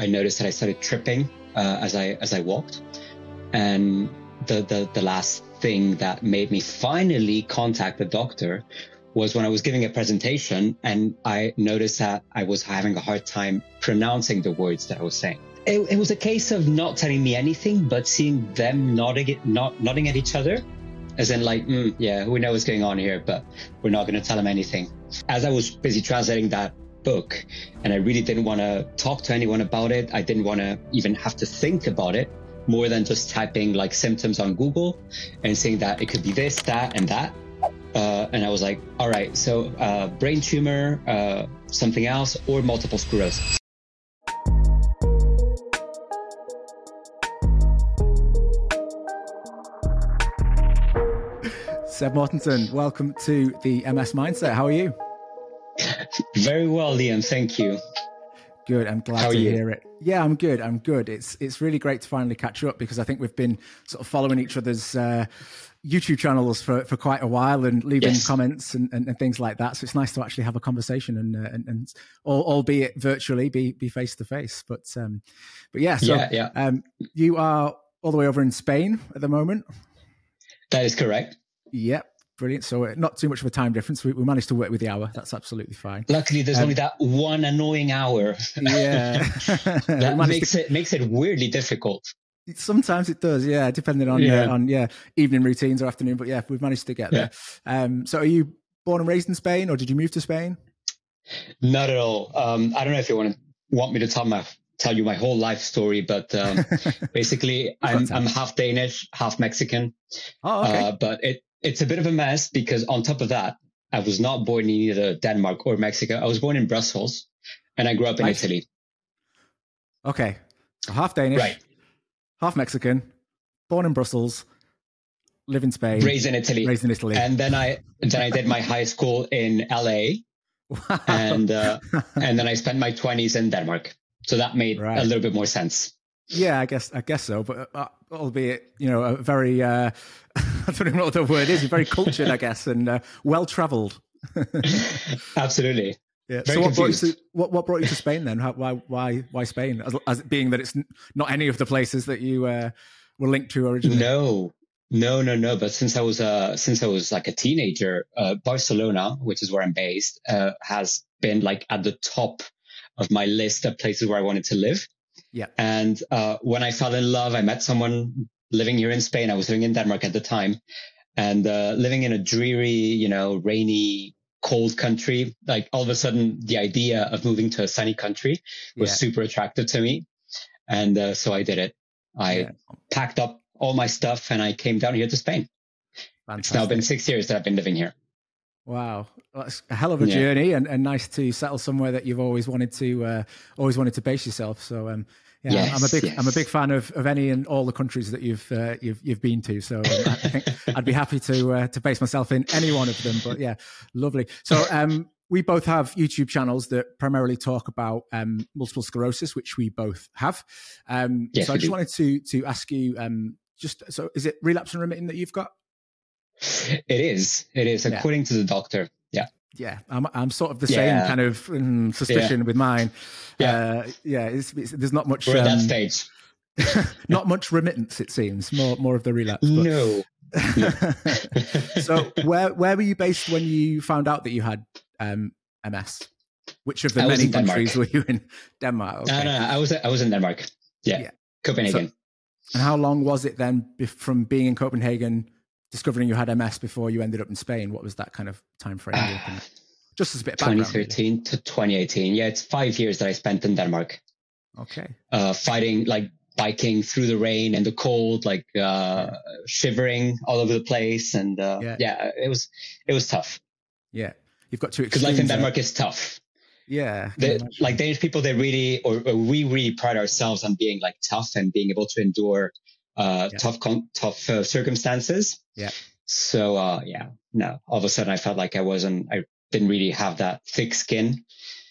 I noticed that I started tripping uh, as I as I walked, and the, the the last thing that made me finally contact the doctor was when I was giving a presentation and I noticed that I was having a hard time pronouncing the words that I was saying. It, it was a case of not telling me anything, but seeing them nodding, not, nodding at each other, as in like, mm, yeah, we know what's going on here, but we're not going to tell them anything. As I was busy translating that book, and I really didn't want to talk to anyone about it, I didn't want to even have to think about it more than just typing like symptoms on Google and saying that it could be this, that, and that. Uh, and I was like, all right, so uh, brain tumor, uh, something else, or multiple sclerosis. Seb Mortensen, welcome to the MS Mindset. How are you? Very well, Liam. Thank you. Good. I'm glad How to you? hear it. Yeah, I'm good. I'm good. It's it's really great to finally catch up because I think we've been sort of following each other's uh, YouTube channels for, for quite a while and leaving Yes. comments and, and, and things like that. So it's nice to actually have a conversation and uh, and, and al- albeit virtually, be be face to face. But um, but yeah. So Yeah, yeah. Um, you are all the way over in Spain at the moment. That is correct. Yep. Brilliant. So uh, not too much of a time difference. We, we managed to work with the hour. That's absolutely fine. Luckily, there's Um, only that one annoying hour. Yeah. That makes to- it makes it weirdly difficult. Sometimes it does, yeah, depending on Yeah. yeah. on yeah evening routines or afternoon. But yeah, we've managed to get there. Um, so, are you born and raised in Spain, or did you move to Spain? Not at all. Um, I don't know if you want to want me to tell my tell you my whole life story, but um, basically, I'm. I'm half Danish, half Mexican. Oh, okay. Uh, but it it's a bit of a mess because on top of that, I was not born in either Denmark or Mexico. I was born in Brussels, and I grew up in Nice. Italy. okay. So half Danish, Right, half Mexican, born in Brussels, live in Spain, raised in Italy, raised in Italy. and then I then I did my high school in LA, Wow. and uh, and then I spent my twenties in Denmark. So that made Right. a little bit more sense. yeah, I guess I guess so. But uh, albeit, you know, a very uh, I don't even know what the word is. You're Very cultured, I guess, and uh, well travelled. Absolutely. Yeah. Very so what brought, you to, what, what brought you to Spain then? How, why why why Spain? As, as being that it's not any of the places that you uh, were linked to originally. No, no, no, no. But since I was uh since I was like a teenager, uh, Barcelona, which is where I'm based, uh, has been like at the top of my list of places where I wanted to live. Yeah. And uh, when I fell in love, I met someone living here in Spain. I was living in Denmark at the time, and uh, living in a dreary, you know, rainy, cold country. Like all of a sudden, the idea of moving to a sunny country was Yeah. super attractive to me, and uh, so I did it. I Yeah. packed up all my stuff and I came down here to Spain. It's now been six years that I've been living here. Wow, that's a hell of a Yeah. journey, and, and nice to settle somewhere that you've always wanted to uh, always wanted to base yourself. So, um, yeah, I'm a big yes. I'm a big fan of, of any and all the countries that you've uh, you've you've been to. So, um, I think I'd be happy to uh, to base myself in any one of them. But yeah, lovely. So, um, we both have YouTube channels that primarily talk about um, multiple sclerosis, which we both have. Um, Yes, so, I just do. wanted to to ask you, um, just so is it relapse and remitting that you've got? It is. It is. Yeah. According to the doctor. Yeah. Yeah, I'm I'm sort of the Yeah. same kind of mm, suspicion with mine. Yeah. uh, yeah. It's, it's, there's not much, We're at that um, stage. not much remittance. It seems more more of the relapse. but- No. so where where were you based when you found out that you had um, MS? Which of the I many in Denmark. countries were you in? Denmark. Okay. No, no. I was I was in Denmark. Yeah. Yeah. Copenhagen. And how long was it then from being in Copenhagen, discovering you had MS before you ended up in Spain? What was that kind of time frame? at? Just as a bit of background. really. 2013 to 2018. Yeah, it's five years that I spent in Denmark, Okay. uh, fighting like biking through the rain and the cold, like uh, shivering all over the place, and uh, Yeah. yeah. it was it was tough Yeah. You've got to because life in. Denmark is tough. Yeah. The, like Danish people, they really, or, or we really pride ourselves on being like tough and being able to endure uh, Yeah. tough, con- tough uh, circumstances. Yeah. So, uh, yeah, no, all of a sudden I felt like I wasn't, I didn't really have that thick skin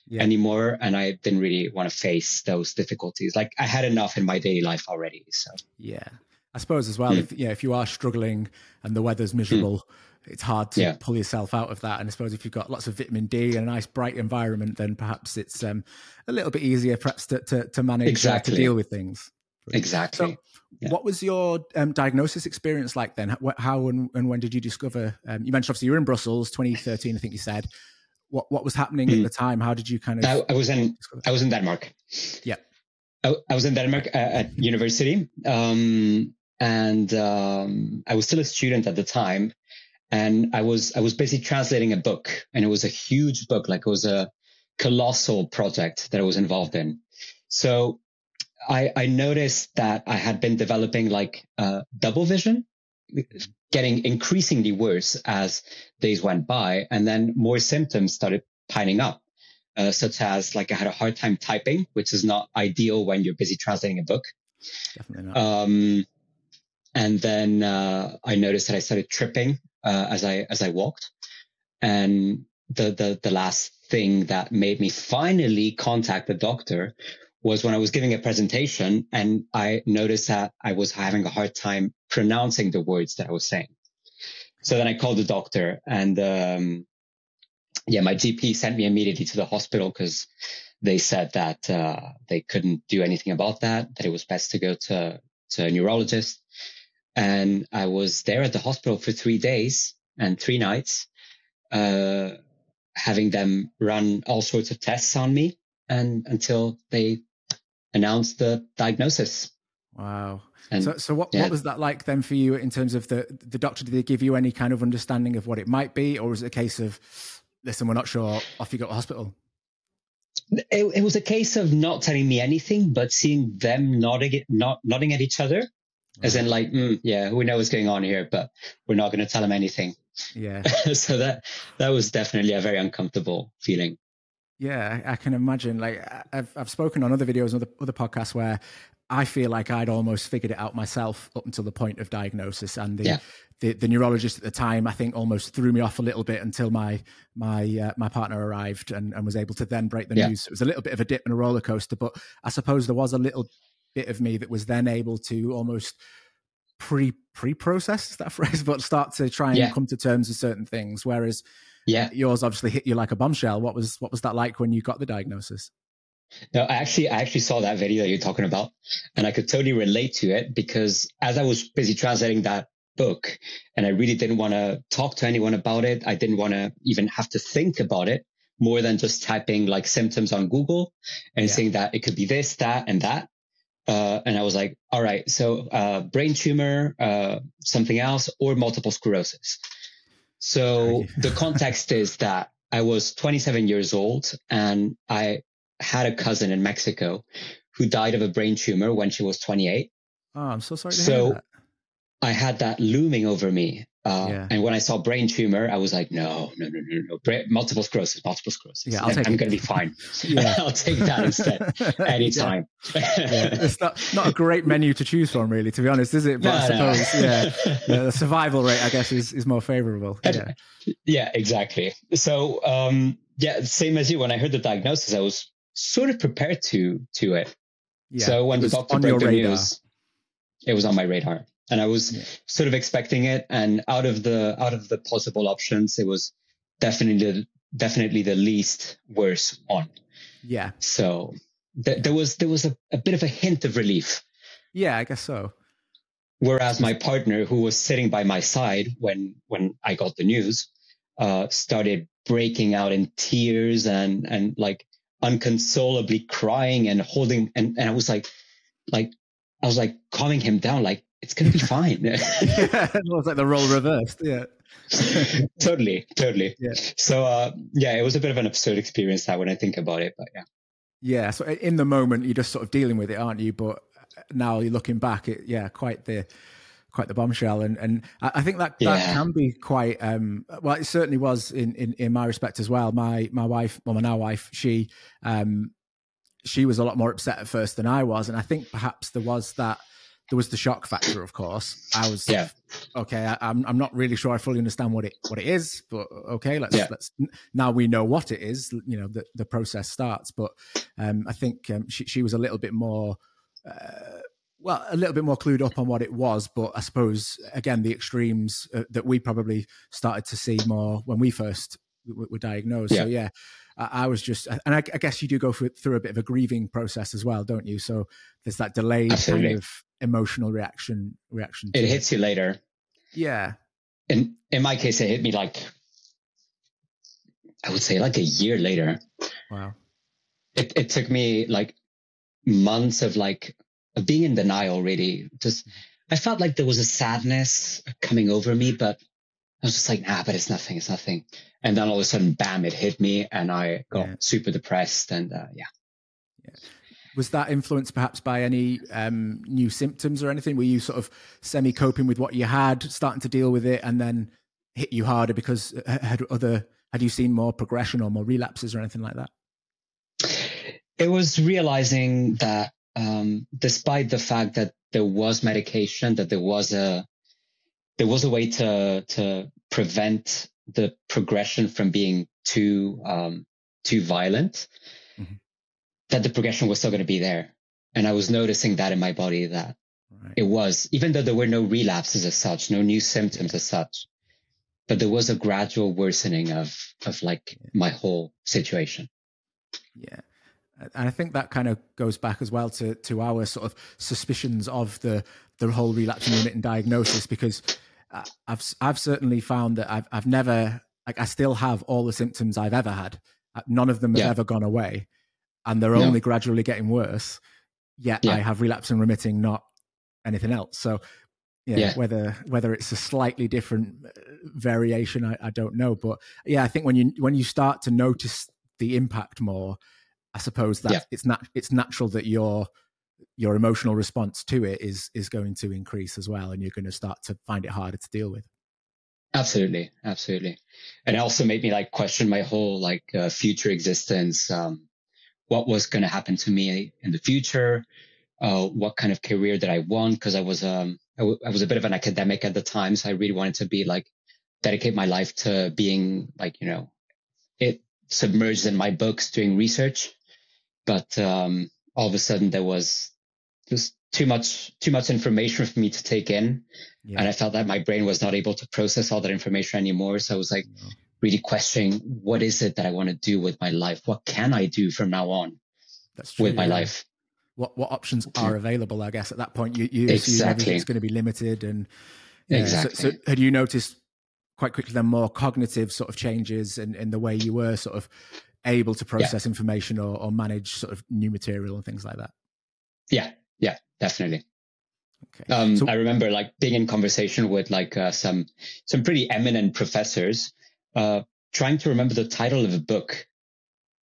Yeah. anymore. And I didn't really want to face those difficulties. Like I had enough in my daily life already. So Yeah. I suppose as well, Hmm. if yeah, if you are struggling and the weather's miserable, it's hard to yeah. pull yourself out of that. And I suppose if you've got lots of vitamin D and a nice bright environment, then perhaps it's um, a little bit easier, perhaps to to, to manage exactly. uh, to deal with things. Exactly. So, yeah. what was your um, diagnosis experience like then? How and, and when did you discover? Um, you mentioned obviously you were in Brussels, 2013, I think you said. What what was happening mm. at hmm. the time? How did you kind of? I, I was in I was in Denmark. Yeah. I, I was in Denmark uh, at university, um, and um, I was still a student at the time, and I was I was basically translating a book, and it was a huge book, like it was a colossal project that I was involved in. So I, I noticed that I had been developing like uh, double vision, getting increasingly worse as days went by, and then more symptoms started piling up. Uh, such as like I had a hard time typing, which is not ideal when you're busy translating a book. Definitely not. Um, and then uh, I noticed that I started tripping uh, as I as I walked, and the the the last thing that made me finally contact the doctor was when I was giving a presentation and I noticed that I was having a hard time pronouncing the words that I was saying. So then I called the doctor and um, yeah, my GP sent me immediately to the hospital because they said that uh, they couldn't do anything about that, that it was best to go to, to a neurologist. And I was there at the hospital for three days and three nights, uh, having them run all sorts of tests on me and until they announced the diagnosis. Wow. And, so, so what, yeah. what was that like then for you in terms of the, the doctor? Did they give you any kind of understanding of what it might be? Or was it a case of, listen, we're not sure, off you go to hospital? It, it was a case of not telling me anything, but seeing them nodding, not, nodding at each other as in like, mm, yeah, we know what's going on here, but we're not going to tell them anything. Yeah. so that that was definitely a very uncomfortable feeling. Yeah, I can imagine. Like I've I've spoken on other videos, other other podcasts where I feel like I'd almost figured it out myself up until the point of diagnosis, and the, yeah. the, the, neurologist at the time, I think, almost threw me off a little bit until my my uh, my partner arrived and, and was able to then break the yeah. news. It was a little bit of a dip and a roller coaster, but I suppose there was a little bit of me that was then able to almost pre pre process that phrase, but start to try and yeah. come to terms with certain things. Whereas yeah, yours obviously hit you like a bombshell. What was what was that like when you got the diagnosis? No, I actually I actually saw that video that you're talking about, and I could totally relate to it because as I was busy translating that book, and I really didn't want to talk to anyone about it. I didn't want to even have to think about it more than just typing like symptoms on Google and yeah. saying that it could be this, that, and that. Uh, and I was like, all right, so uh, brain tumor, uh, something else, or multiple sclerosis. So the context is that I was 27 years old and I had a cousin in Mexico who died of a brain tumor when she was 28. Oh, I'm so sorry so I had that looming over me. Uh, yeah. And when I saw brain tumor, I was like, no, no, no, no, no. Bra- multiple sclerosis, multiple sclerosis. Yeah, I'll take I'm going to be fine. yeah. I'll take that instead anytime. yeah. yeah. It's not, not a great menu to choose from, really, to be honest, is it? But no, I suppose, no. yeah, the survival rate, I guess, is, is more favorable. Yeah, yeah exactly. So, um, yeah, same as you. When I heard the diagnosis, I was sort of prepared to to it. Yeah, so when the doctor broke the radar. news, it was on my radar and I was yeah. sort of expecting it. And out of the out of the possible options, it was definitely definitely the least worst one. Yeah. So th- there was there was a, a bit of a hint of relief. Yeah, I guess so. Whereas my partner, who was sitting by my side when when I got the news, uh, started breaking out in tears and and like unconsolably crying and holding and, and I was like like I was like calming him down like it's going to be fine. yeah, it was like the role reversed. Yeah. totally, totally. Yeah. So, uh, yeah, it was a bit of an absurd experience that when I think about it, but yeah. Yeah. So in the moment, you're just sort of dealing with it, aren't you? But now you're looking back, it, yeah, quite the, quite the bombshell. And, and I think that, yeah. that can be quite, um, well, it certainly was in, in, in my respect as well. My, my wife, well, my now wife, she, um, she was a lot more upset at first than I was. And I think perhaps there was that, there was the shock factor, of course. I was yeah. okay. I, am I'm, I'm not really sure I fully understand what it what it is, but okay, let's yeah. let's now we know what it is. You know, the the process starts. But um, I think um, she she was a little bit more. Uh, well, a little bit more clued up on what it was, but I suppose again the extremes uh, that we probably started to see more when we first w- were diagnosed. Yeah. So yeah, I, I, was just, and I, I, guess you do go through, through a bit of a grieving process as well, don't you? So there's that delayed Absolutely. kind of emotional reaction. Reaction. It hits you later. Yeah. In in my case, it hit me like I would say like a year later. Wow. It it took me like months of like of being in denial really. Just I felt like there was a sadness coming over me, but I was just like, nah, but it's nothing, it's nothing. And then all of a sudden, bam, it hit me and I got yeah. super depressed and uh, yeah. yeah. Was that influenced perhaps by any um, new symptoms or anything? Were you sort of semi coping with what you had, starting to deal with it, and then hit you harder because uh, had other had you seen more progression or more relapses or anything like that? It was realizing that um, despite the fact that there was medication, that there was a there was a way to to prevent the progression from being too um, too violent, mm-hmm. That the progression was still going to be there, and I was noticing that in my body that right. it was even though there were no relapses as such, no new symptoms as such, but there was a gradual worsening of of like yeah. my whole situation. Yeah. And I think that kind of goes back as well to to our sort of suspicions of the the whole relapsing unit and diagnosis because I've I've certainly found that I've I've never like I still have all the symptoms I've ever had. Uh, none of them have yeah. ever gone away, and they're no. only gradually getting worse. Yet yeah. I have relapse and remitting, not anything else. So yeah, yeah, whether whether it's a slightly different uh, variation, I, I don't know. But yeah, I think when you when you start to notice the impact more, I suppose that yeah. it's not it's natural that your your emotional response to it is is going to increase as well, and you're going to start to find it harder to deal with. Absolutely, absolutely, and it also made me like question my whole like uh, future existence. Um, what was going to happen to me in the future? Uh, what kind of career did I want? Because I was um I, w- I was a bit of an academic at the time, so I really wanted to be like dedicate my life to being like you know it submerged in my books doing research. But um, all of a sudden there was just too much too much information for me to take in, yeah. and I felt that my brain was not able to process all that information anymore. So I was like. Really questioning what is it that I want to do with my life? What can I do from now on That's true, with my yeah. life? what what options are available. I guess at that point you you exactly. everything's going to be limited, and yeah, exactly. So, so, had you noticed quite quickly then more cognitive sort of changes in, in the way you were sort of able to process yeah. information or, or manage sort of new material and things like that? Yeah, yeah, definitely. Okay. Um, so, I remember like being in conversation with like uh, some some pretty eminent professors, uh, trying to remember the title of a book.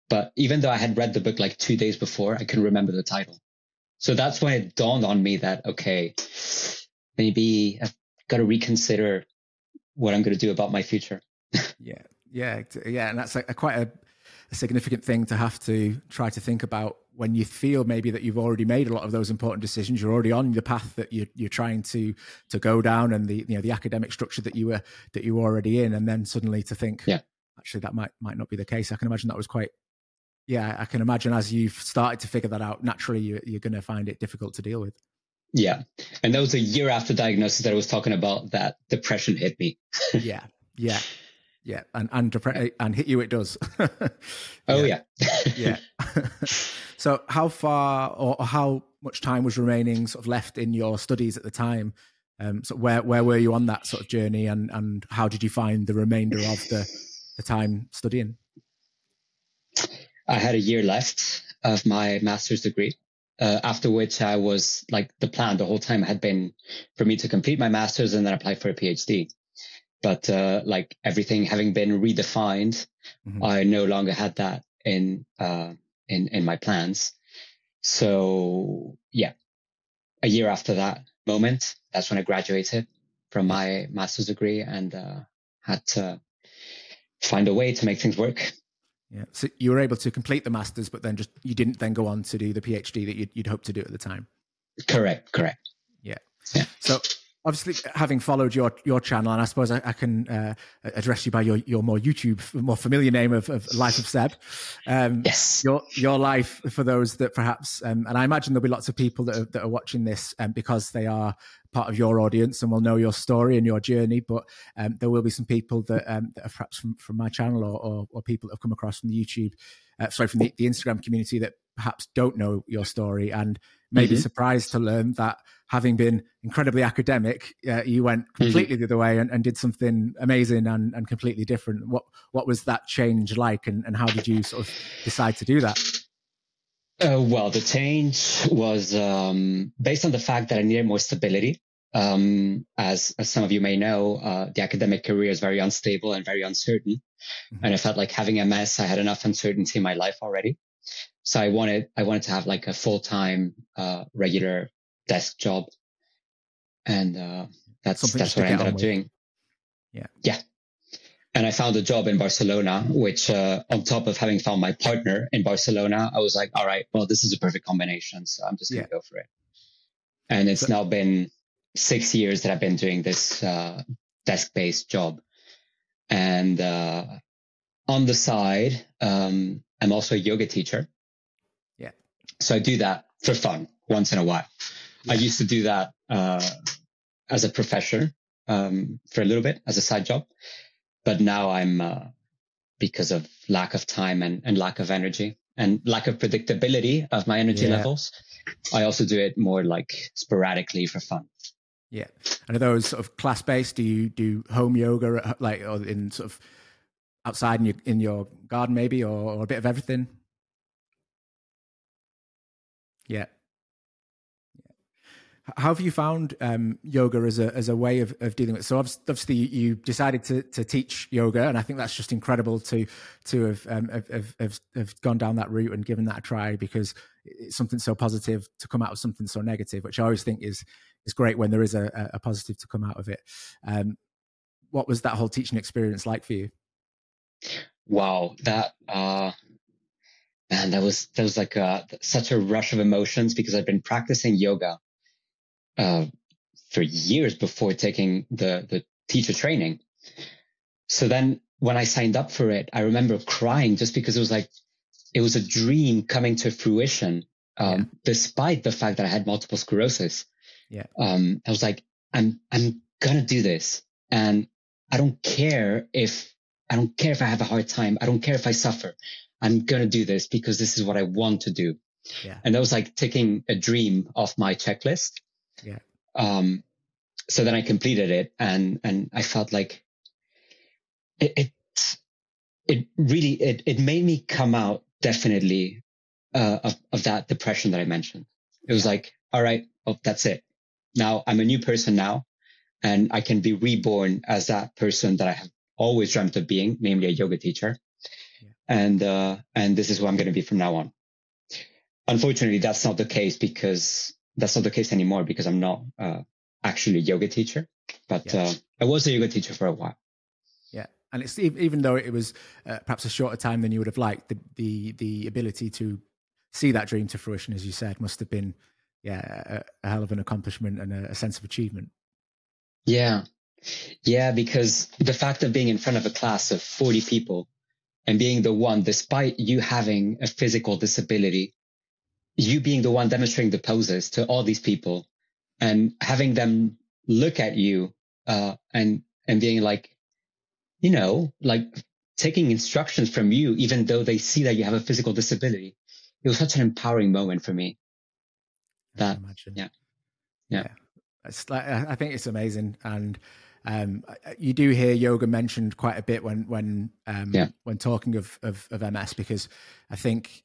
But even though I had read the book like two days before, I couldn't remember the title. So that's when it dawned on me that, okay, maybe I've got to reconsider what I'm going to do about my future. yeah. Yeah. Yeah. And that's a, a quite a, a significant thing to have to try to think about when you feel maybe that you've already made a lot of those important decisions you're already on the path that you're, you're trying to to go down and the you know the academic structure that you were that you were already in and then suddenly to think yeah actually that might might not be the case i can imagine that was quite yeah, I can imagine as you've started to figure that out, naturally you, you're going to find it difficult to deal with. Yeah. And that was a year after diagnosis that I was talking about that depression hit me. yeah. Yeah. Yeah. And, and, depre- and hit you, it does. oh, yeah. yeah. so, how far or, or, how much time was remaining sort of left in your studies at the time? Um, so, where, where were you on that sort of journey and, and how did you find the remainder of the, the time studying? I had a year left of my master's degree. Uh, after which I was like the plan the whole time had been for me to complete my master's and then apply for a PhD. But uh, like everything having been redefined, mm-hmm. I no longer had that in uh, in in my plans. So yeah, a year after that moment, that's when I graduated from my master's degree and uh, had to find a way to make things work. Yeah. So you were able to complete the masters, but then just you didn't then go on to do the PhD that you'd, you'd hoped to do at the time. Correct. Correct. Yeah. yeah. So obviously having followed your your channel and i suppose i, I can uh, address you by your your more youtube more familiar name of, of life of seb. Um, yes. your your life for those that perhaps um, and i imagine there'll be lots of people that are, that are watching this um, because they are part of your audience and will know your story and your journey but um, there will be some people that, um, that are perhaps from, from my channel or, or, or people that have come across from the youtube uh, sorry from the, the instagram community that perhaps don't know your story and may mm-hmm. be surprised to learn that having been incredibly academic, uh, you went mm-hmm. completely mm-hmm. the other way and, and, did something amazing and, and completely different. What what was that change like, and, and how did you sort of decide to do that? Uh, well, the change was um, based on the fact that I needed more stability. Um, as, as some of you may know, uh, the academic career is very unstable and very uncertain. Mm-hmm. And I felt like having MS, I had enough uncertainty in my life already. So I wanted, I wanted to have like a full time, uh, regular desk job. And, uh, that's, Something that's what I ended up with. doing. Yeah. Yeah. And I found a job in Barcelona, which, uh, on top of having found my partner in Barcelona, I was like, all right, well, this is a perfect combination. So I'm just going to yeah. go for it. And it's so, now been six years that I've been doing this, uh, desk based job. And, uh, on the side, um, I'm also a yoga teacher. So I do that for fun once in a while. I used to do that uh, as a profession um, for a little bit as a side job, but now I'm uh, because of lack of time and, and lack of energy and lack of predictability of my energy yeah. levels. I also do it more like sporadically for fun. Yeah, and are those sort of class based? Do you do home yoga like or in sort of outside in your in your garden maybe or, or a bit of everything yeah how have you found um, yoga as a as a way of, of dealing with it? So obviously you decided to, to teach yoga, and I think that's just incredible to to have, um, have, have, have gone down that route and given that a try because it's something so positive to come out of something so negative, which I always think is is great when there is a, a positive to come out of it. Um, what was that whole teaching experience like for you? wow, that uh, man, that was that was like a, such a rush of emotions because I'd been practicing yoga uh, for years before taking the the teacher training. So then when I signed up for it, I remember crying just because it was like it was a dream coming to fruition. Um, yeah. despite the fact that I had multiple sclerosis. Yeah. Um, I was like, I'm I'm gonna do this, and I don't care if I don't care if I have a hard time. I don't care if I suffer. I'm going to do this because this is what I want to do. Yeah. And that was like taking a dream off my checklist. Yeah. Um, so then I completed it and, and I felt like it, it, it really, it, it made me come out definitely, uh, of, of that depression that I mentioned. It was yeah. like, all right, well, that's it. Now I'm a new person now and I can be reborn as that person that I have always dreamt of being, namely a yoga teacher. And, uh, and this is who I'm going to be from now on. Unfortunately, that's not the case because that's not the case anymore because I'm not, uh, actually a yoga teacher, but, uh, I was a yoga teacher for a while. Yeah. And it's even though it was uh, perhaps a shorter time than you would have liked, the, the, the ability to see that dream to fruition, as you said, must have been, yeah, a, a hell of an accomplishment and a, a sense of achievement. Yeah. Yeah, because the fact of being in front of a class of 40 people and being the one, despite you having a physical disability, you being the one demonstrating the poses to all these people and having them look at you, uh, and, and being like, you know, like taking instructions from you, even though they see that you have a physical disability. It was such an empowering moment for me. That, yeah. Yeah. yeah. It's like, I think it's amazing. And, um, you do hear yoga mentioned quite a bit when when um, yeah. when talking of, of, of MS because I think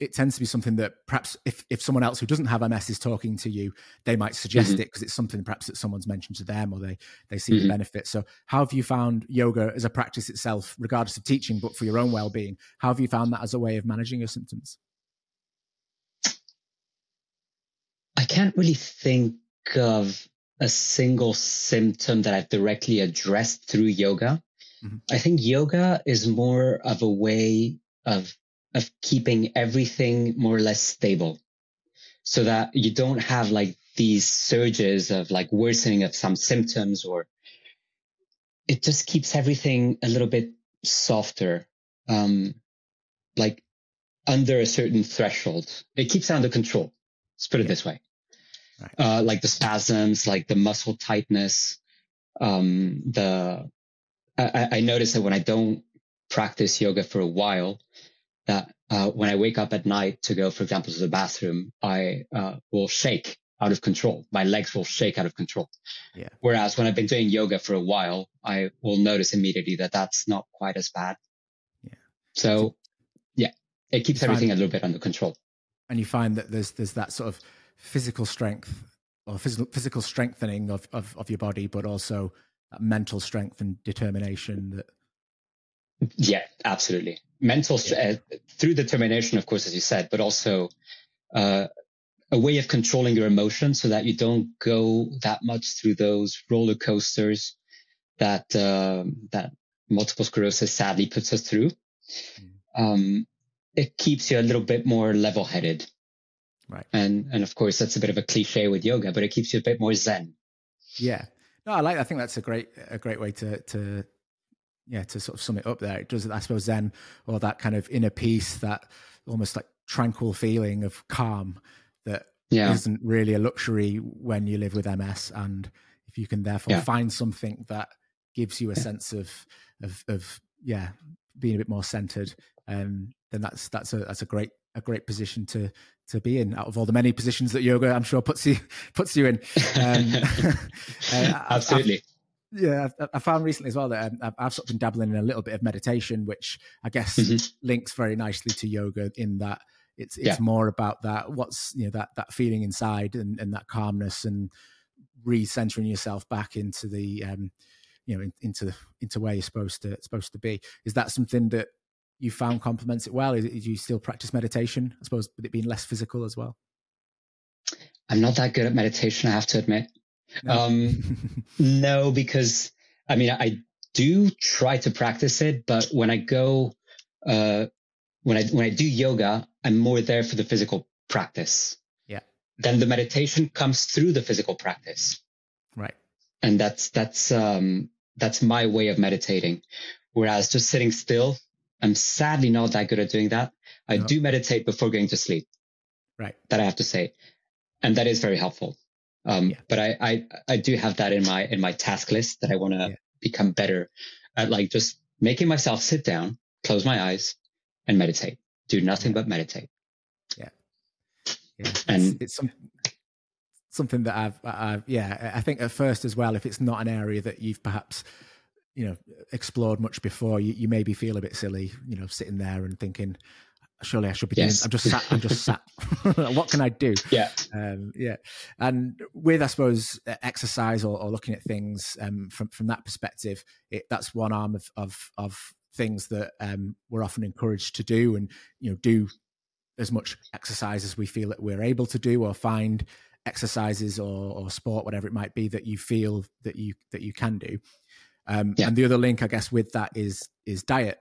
it tends to be something that perhaps if, if someone else who doesn't have MS is talking to you, they might suggest mm-hmm. it because it's something perhaps that someone's mentioned to them or they they see mm-hmm. the benefit. So how have you found yoga as a practice itself, regardless of teaching, but for your own well being? How have you found that as a way of managing your symptoms? I can't really think of a single symptom that I've directly addressed through yoga. Mm-hmm. I think yoga is more of a way of, of keeping everything more or less stable. so that you don't have like these surges of like worsening of some symptoms or it just keeps everything a little bit softer. Um, like under a certain threshold. It keeps it under control. Let's put it yeah. this way. Right. Uh, like the spasms, like the muscle tightness, um, the, I, I notice that when I don't practice yoga for a while, that, uh, when I wake up at night to go, for example, to the bathroom, I, uh, will shake out of control. My legs will shake out of control. Yeah. Whereas when I've been doing yoga for a while, I will notice immediately that that's not quite as bad. Yeah. So yeah, it keeps everything a little bit under control. And you find that there's there's that sort of physical strength or physical physical strengthening of, of, of your body, but also mental strength and determination that yeah absolutely mental yeah. uh, through determination of course as you said but also uh, a way of controlling your emotions so that you don't go that much through those roller coasters that uh, that multiple sclerosis sadly puts us through mm. um, it keeps you a little bit more level headed. Right. And, and of course, that's a bit of a cliche with yoga, but it keeps you a bit more zen. Yeah. No, I like, I think that's a great, a great way to, to, yeah, to sort of sum it up there. It does, I suppose, zen or that kind of inner peace, that almost like tranquil feeling of calm that yeah. not really a luxury when you live with MS. And if you can therefore yeah. find something that gives you a yeah. sense of, of, of, yeah, being a bit more centered, um, then that's that's a that's a great a great position to to be in out of all the many positions that yoga I'm sure puts you puts you in. Um, uh, Absolutely. I've, yeah, I've, I found recently as well that um, I've, I've, sort of been dabbling in a little bit of meditation, which I guess mm-hmm. links very nicely to yoga in that it's it's yeah. more about that what's you know that that feeling inside and, and that calmness and recentering yourself back into the um you know in, into into where you're supposed to supposed to be. Is that something that you found complements it well? Is, do you still practice meditation? I suppose with it being less physical as well. I'm not that good at meditation, I have to admit. No, um, no because I mean, I do try to practice it, but when I go, uh, when I, when I do yoga, I'm more there for the physical practice. Yeah. Then the meditation comes through the physical practice. Right. And that's, that's, um, that's my way of meditating. Whereas just sitting still I'm sadly not that good at doing that. I no. do meditate before going to sleep. Right. That I have to say. And that is very helpful. Um, yeah. but I, I, I do have that in my, in my task list that I want to yeah. become better at like just making myself sit down, close my eyes and meditate, do nothing yeah. but meditate. Yeah. Yeah. And it's, it's some, something that I've, I've, yeah, I think at first as well, if it's not an area that you've perhaps you know explored much before. You, you maybe feel a bit silly you know sitting there and thinking surely i should be yes. doing i'm just sat i'm just sat. What can i do? Yeah. Um, yeah. And with i suppose exercise or, or looking at things um, from from that perspective it, that's one arm of of, of things that um, we're often encouraged to do and you know do as much exercise as we feel that we're able to do or find exercises or, or sport whatever it might be that you feel that you that you can do um, yeah. And the other link, I guess, with that is is diet.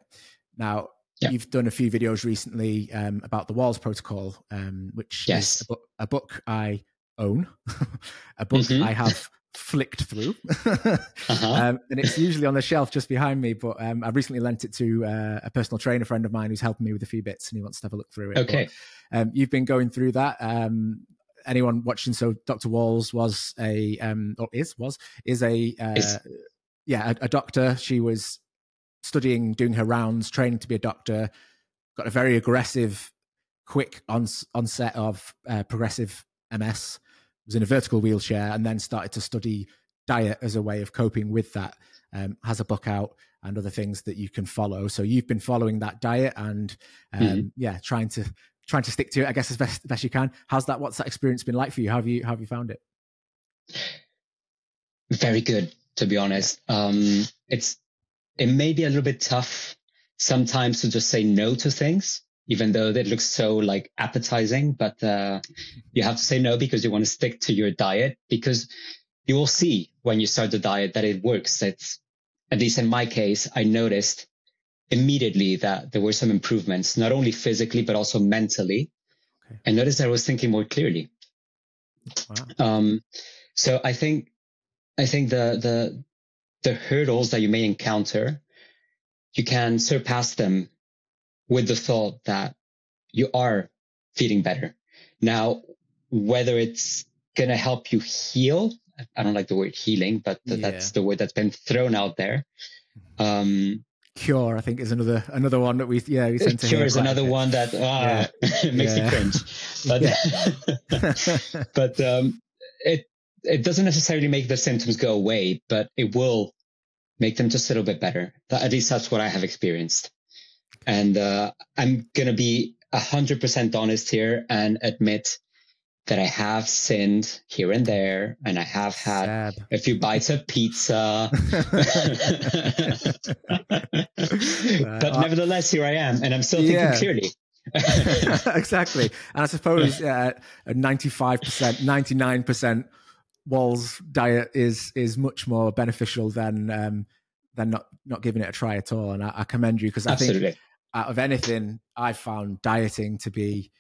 Now, yeah. you've done a few videos recently um, about the Wahls Protocol, um, which yes. is a, bu- a, book I own, a book mm-hmm. I have flicked through, uh-huh. um, and it's usually on the shelf just behind me. But um, I recently lent it to uh, a personal trainer friend of mine who's helping me with a few bits, and he wants to have a look through it. Okay, but, um, you've been going through that. Um, anyone watching? So Dr. Wahls was a um, or is was is a uh, yeah, a, a doctor. She was studying, doing her rounds, training to be a doctor. Got a very aggressive, quick ons- onset of uh, progressive MS. Was in a vertical wheelchair, and then started to study diet as a way of coping with that. Um, has a book out and other things that you can follow. So you've been following that diet and um, mm-hmm. yeah, trying to trying to stick to it, I guess as best, best you can. How's that? What's that experience been like for you? How have you how have you found it? Very good to be honest. Um, it's, it may be a little bit tough sometimes to just say no to things, even though it looks so like appetizing, but, uh, you have to say no because you want to stick to your diet because you will see when you start the diet that it works. It's, at least in my case, I noticed immediately that there were some improvements, not only physically, but also mentally. Okay. I noticed I was thinking more clearly. Wow. Um, so I think I think the the the hurdles that you may encounter, you can surpass them with the thought that you are feeling better. Now, whether it's going to help you heal, I don't like the word healing, but th- yeah. that's the word that's been thrown out there. Um, cure, I think, is another another one that we yeah we tend to cure is another one that ah, yeah. makes yeah. me cringe. But but um, it it doesn't necessarily make the symptoms go away, but it will make them just a little bit better. At least that's what I have experienced. And uh, I'm gonna be hundred percent honest here and admit that I have sinned here and there, and I have had Sad. a few bites of pizza. but nevertheless, here I am, and I'm still thinking yeah. clearly. exactly. And I suppose uh, 95%, 99% Wahls diet is is much more beneficial than um, than not, not giving it a try at all. And I, I commend you because I Absolutely. think out of anything, I've found dieting to be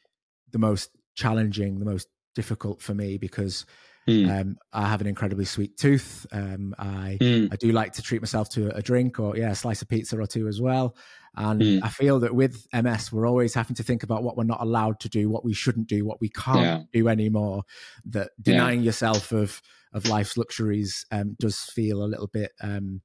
the most challenging, the most difficult for me because mm. um, I have an incredibly sweet tooth. Um, I mm. I do like to treat myself to a drink or yeah, a slice of pizza or two as well. And mm. I feel that with MS, we're always having to think about what we're not allowed to do, what we shouldn't do, what we can't yeah. do anymore. That denying yeah. yourself of of life's luxuries um, does feel a little bit um,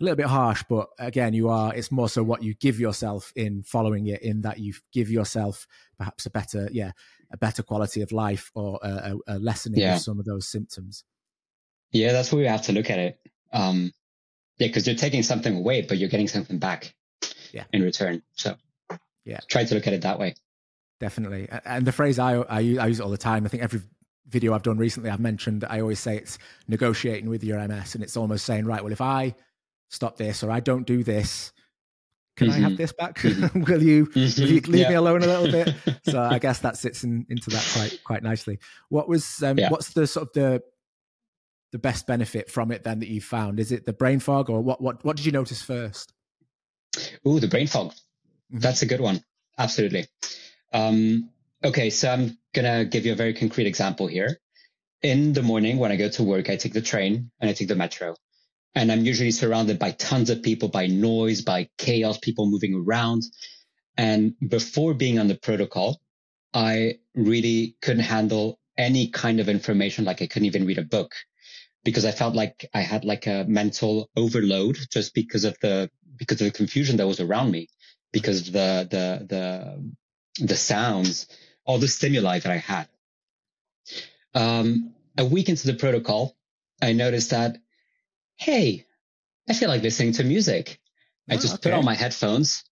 a little bit harsh. But again, you are. It's more so what you give yourself in following it. In that you give yourself perhaps a better, yeah, a better quality of life or a, a lessening yeah. of some of those symptoms. Yeah, that's where we have to look at it. Um, yeah, because you're taking something away, but you're getting something back. Yeah. In return, so yeah, try to look at it that way. Definitely, and the phrase I, I use, I use it all the time. I think every video I've done recently, I've mentioned. That I always say it's negotiating with your MS, and it's almost saying, right, well, if I stop this or I don't do this, can mm-hmm. I have mm-hmm. this back? Mm-hmm. will you mm-hmm. will you leave yeah. me alone a little bit? so I guess that sits in, into that quite quite nicely. What was um, yeah. what's the sort of the the best benefit from it then that you found? Is it the brain fog or what what what did you notice first? Oh, the brain fog. Mm-hmm. That's a good one. Absolutely. Um, okay, so I'm gonna give you a very concrete example here. In the morning when I go to work, I take the train and I take the metro and I'm usually surrounded by tons of people, by noise, by chaos, people moving around. And before being on the protocol, I really couldn't handle any kind of information. Like I couldn't even read a book because I felt like I had like a mental overload just because of the, because of the confusion that was around me, because of the, the, the, the sounds, all the stimuli that I had. Um, a week into the protocol, I noticed that hey, I feel like listening to music. I oh, just okay. put on my headphones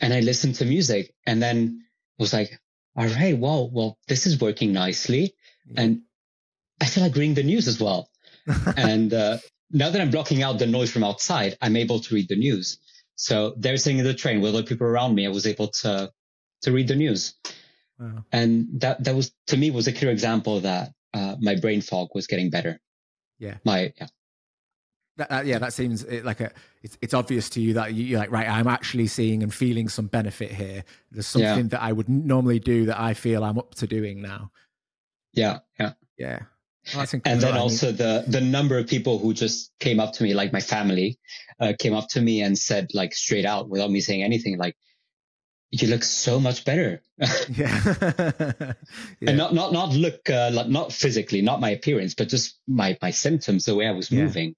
and I listened to music and then was like, all right, well, well, this is working nicely. And I feel like reading the news as well. and uh, now that I'm blocking out the noise from outside, I'm able to read the news. So they're sitting in the train with other people around me. I was able to to read the news. Wow. And that that was to me was a clear example that uh, my brain fog was getting better. Yeah. My yeah. That, yeah, that seems like a. It's, it's obvious to you that you, are like, right. I'm actually seeing and feeling some benefit here. There's something yeah. that I would normally do that I feel I'm up to doing now. Yeah, yeah, yeah. Oh, and then also the the number of people who just came up to me, like my family, uh, came up to me and said, like straight out, without me saying anything, like, "You look so much better." yeah. yeah. and not not not look uh, like not physically, not my appearance, but just my my symptoms, the way I was moving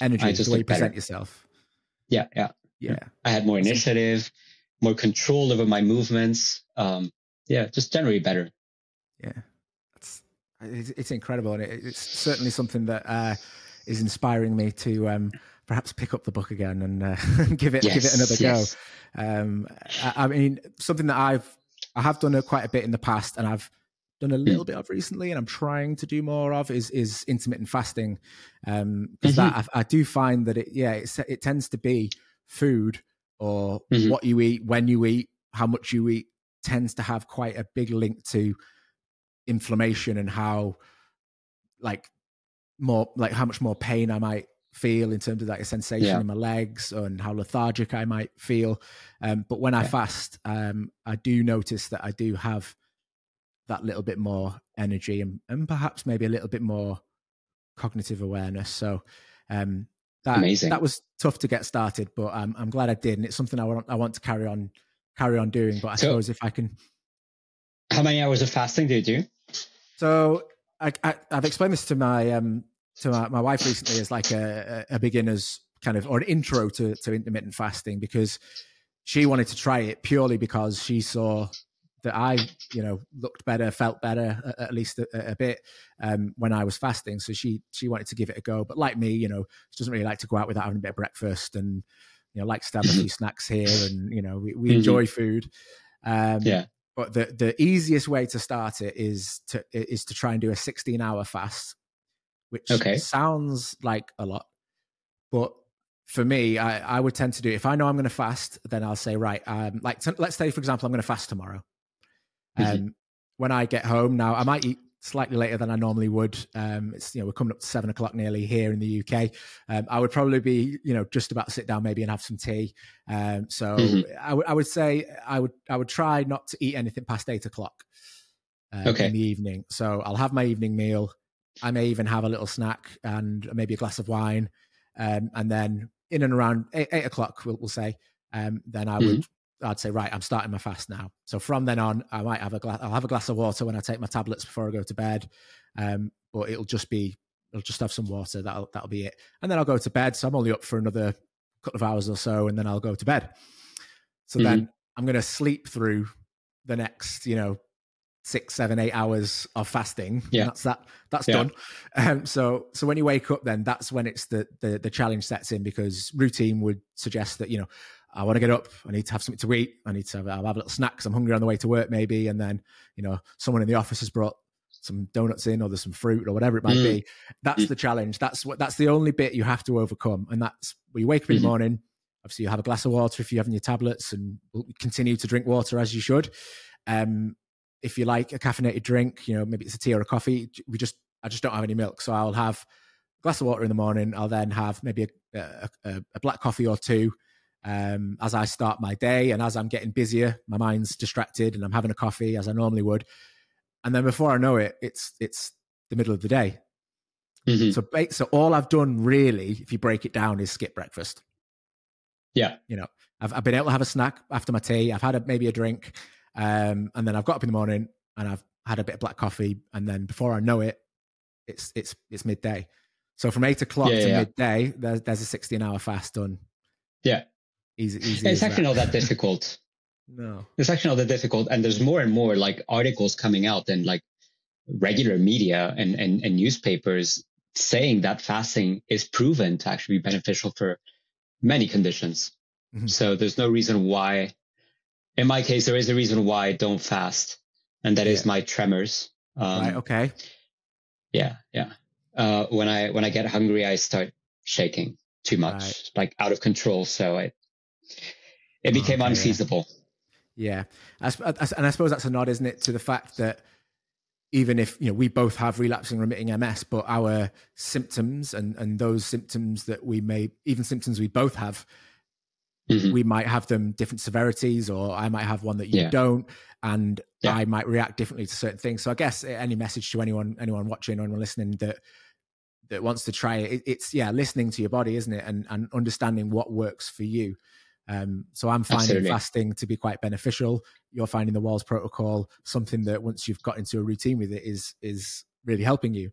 energy, I just the way you present better. yourself. Yeah, yeah, yeah. I had more initiative, more control over my movements. Um, yeah, just generally better. Yeah, it's it's, incredible, and it's certainly something that uh, is inspiring me to um, perhaps pick up the book again and uh, give it yes, give it another yes. go. Um, I, I, mean, something that I've I have done quite a bit in the past, and I've done a little mm. bit of recently, and I'm trying to do more of is is intermittent fasting, because um, mm-hmm. that I, I, do find that it yeah it, it tends to be food or mm-hmm. what you eat, when you eat, how much you eat tends to have quite a big link to inflammation and how like more like how much more pain I might feel in terms of like a sensation yeah. in my legs and how lethargic I might feel. Um, but when I fast, um, I do notice that I do have that little bit more energy and, and perhaps maybe a little bit more cognitive awareness. So um, that Amazing. that was tough to get started, but I'm I'm glad I did, and it's something I want I want to carry on carry on doing. But I So- suppose if I can, How many hours of fasting do you do? so I, I I've explained this to my um to my, my wife recently as like a, a beginner's kind of or an intro to to intermittent fasting because she wanted to try it purely because she saw that I, you know, looked better, felt better, a- at least a, a bit um, when I was fasting. So she she wanted to give it a go. But like me, you know, she doesn't really like to go out without having a bit of breakfast, and you know, likes to have a few snacks here, and you know, we, we Mhm. enjoy food. Um, Yeah. But the the easiest way to start it is to is to try and do a 16 hour fast, which Okay. sounds like a lot, but for me, I, I would tend to do if I know I'm going to fast, then I'll say right, um, like t- let's say for example, I'm going to fast tomorrow. Um, Mhm. when I get home now, I might eat slightly later than I normally would. Um, it's you know we're coming up to seven o'clock nearly here in the UK. Um, I would probably be you know just about to sit down maybe and have some tea. Um, so Mhm. I would I would say I would I would try not to eat anything past eight o'clock. um, Okay. In the evening, so I'll have my evening meal. I may even have a little snack and maybe a glass of wine, um, and then in and around eight, eight o'clock, we'll, we'll say, um, then I would I'd say, right, I'm starting my fast now. So from then on, I might have a glass. I'll have a glass of water when I take my tablets before I go to bed. Um, but it'll just be, it'll just have some water. That'll that'll be it. And then I'll go to bed. So I'm only up for another couple of hours or so, and then I'll go to bed. So then I'm going to sleep through the next, you know, six, seven, eight hours of fasting. Yeah. that's that. That's Yeah. done. Um, so so when you wake up, then that's when it's the the the challenge sets in because routine would suggest that you know I want to get up. I need to have something to eat. I need to have, I'll have a little snack 'cause I'm hungry on the way to work, maybe. And then, you know, someone in the office has brought some donuts in or there's some fruit or whatever it might Mm. be. That's Mm. the challenge. That's what, that's the only bit you have to overcome. And that's where you wake up in the morning. Obviously, you have a glass of water if you're having your tablets and continue to drink water as you should. Um, if you like a caffeinated drink, you know, maybe it's a tea or a coffee. We just, I just don't have any milk. So I'll have a glass of water in the morning. I'll then have maybe a, a, a, a black coffee or two um, as I start my day. And as I'm getting busier, my mind's distracted and I'm having a coffee as I normally would. And then before I know it, it's it's the middle of the day. Mhm. So so all I've done really, if you break it down, is skip breakfast. Yeah. You know, I've I've been able to have a snack after my tea. I've had a, maybe a drink, um, and then I've got up in the morning and I've had a bit of black coffee, and then before I know it, it's it's it's midday. So from eight o'clock Yeah, to yeah. midday, there's there's a sixteen hour fast done. Yeah. Easy, easy. It's actually that. not that difficult. No. It's actually not that difficult. And there's more and more like articles coming out and like regular media and, and, and newspapers saying that fasting is proven to actually be beneficial for many conditions. Mhm. So there's no reason why, in my case, there is a reason why I don't fast. And that is Yeah. my tremors. Um, right. Okay. Yeah. Yeah. Uh, when I, when I get hungry, I start shaking too much, Right. like out of control. So I, it became Okay, yeah. unfeasible. Yeah, I, I- and I suppose that's a nod, isn't it, to the fact that even if you know we both have relapsing remitting MS, but our symptoms and and those symptoms that we may even symptoms we both have, Mhm. we might have them different severities, or I might have one that you Yeah. don't, and Yeah. I might react differently to certain things. So I guess any message to anyone anyone watching or anyone listening that that wants to try it, it it's yeah, listening to your body, isn't it, and and understanding what works for you. Um, so I'm finding Absolutely. fasting to be quite beneficial. You're finding the Wahls protocol something that once you've got into a routine with it is is really helping you.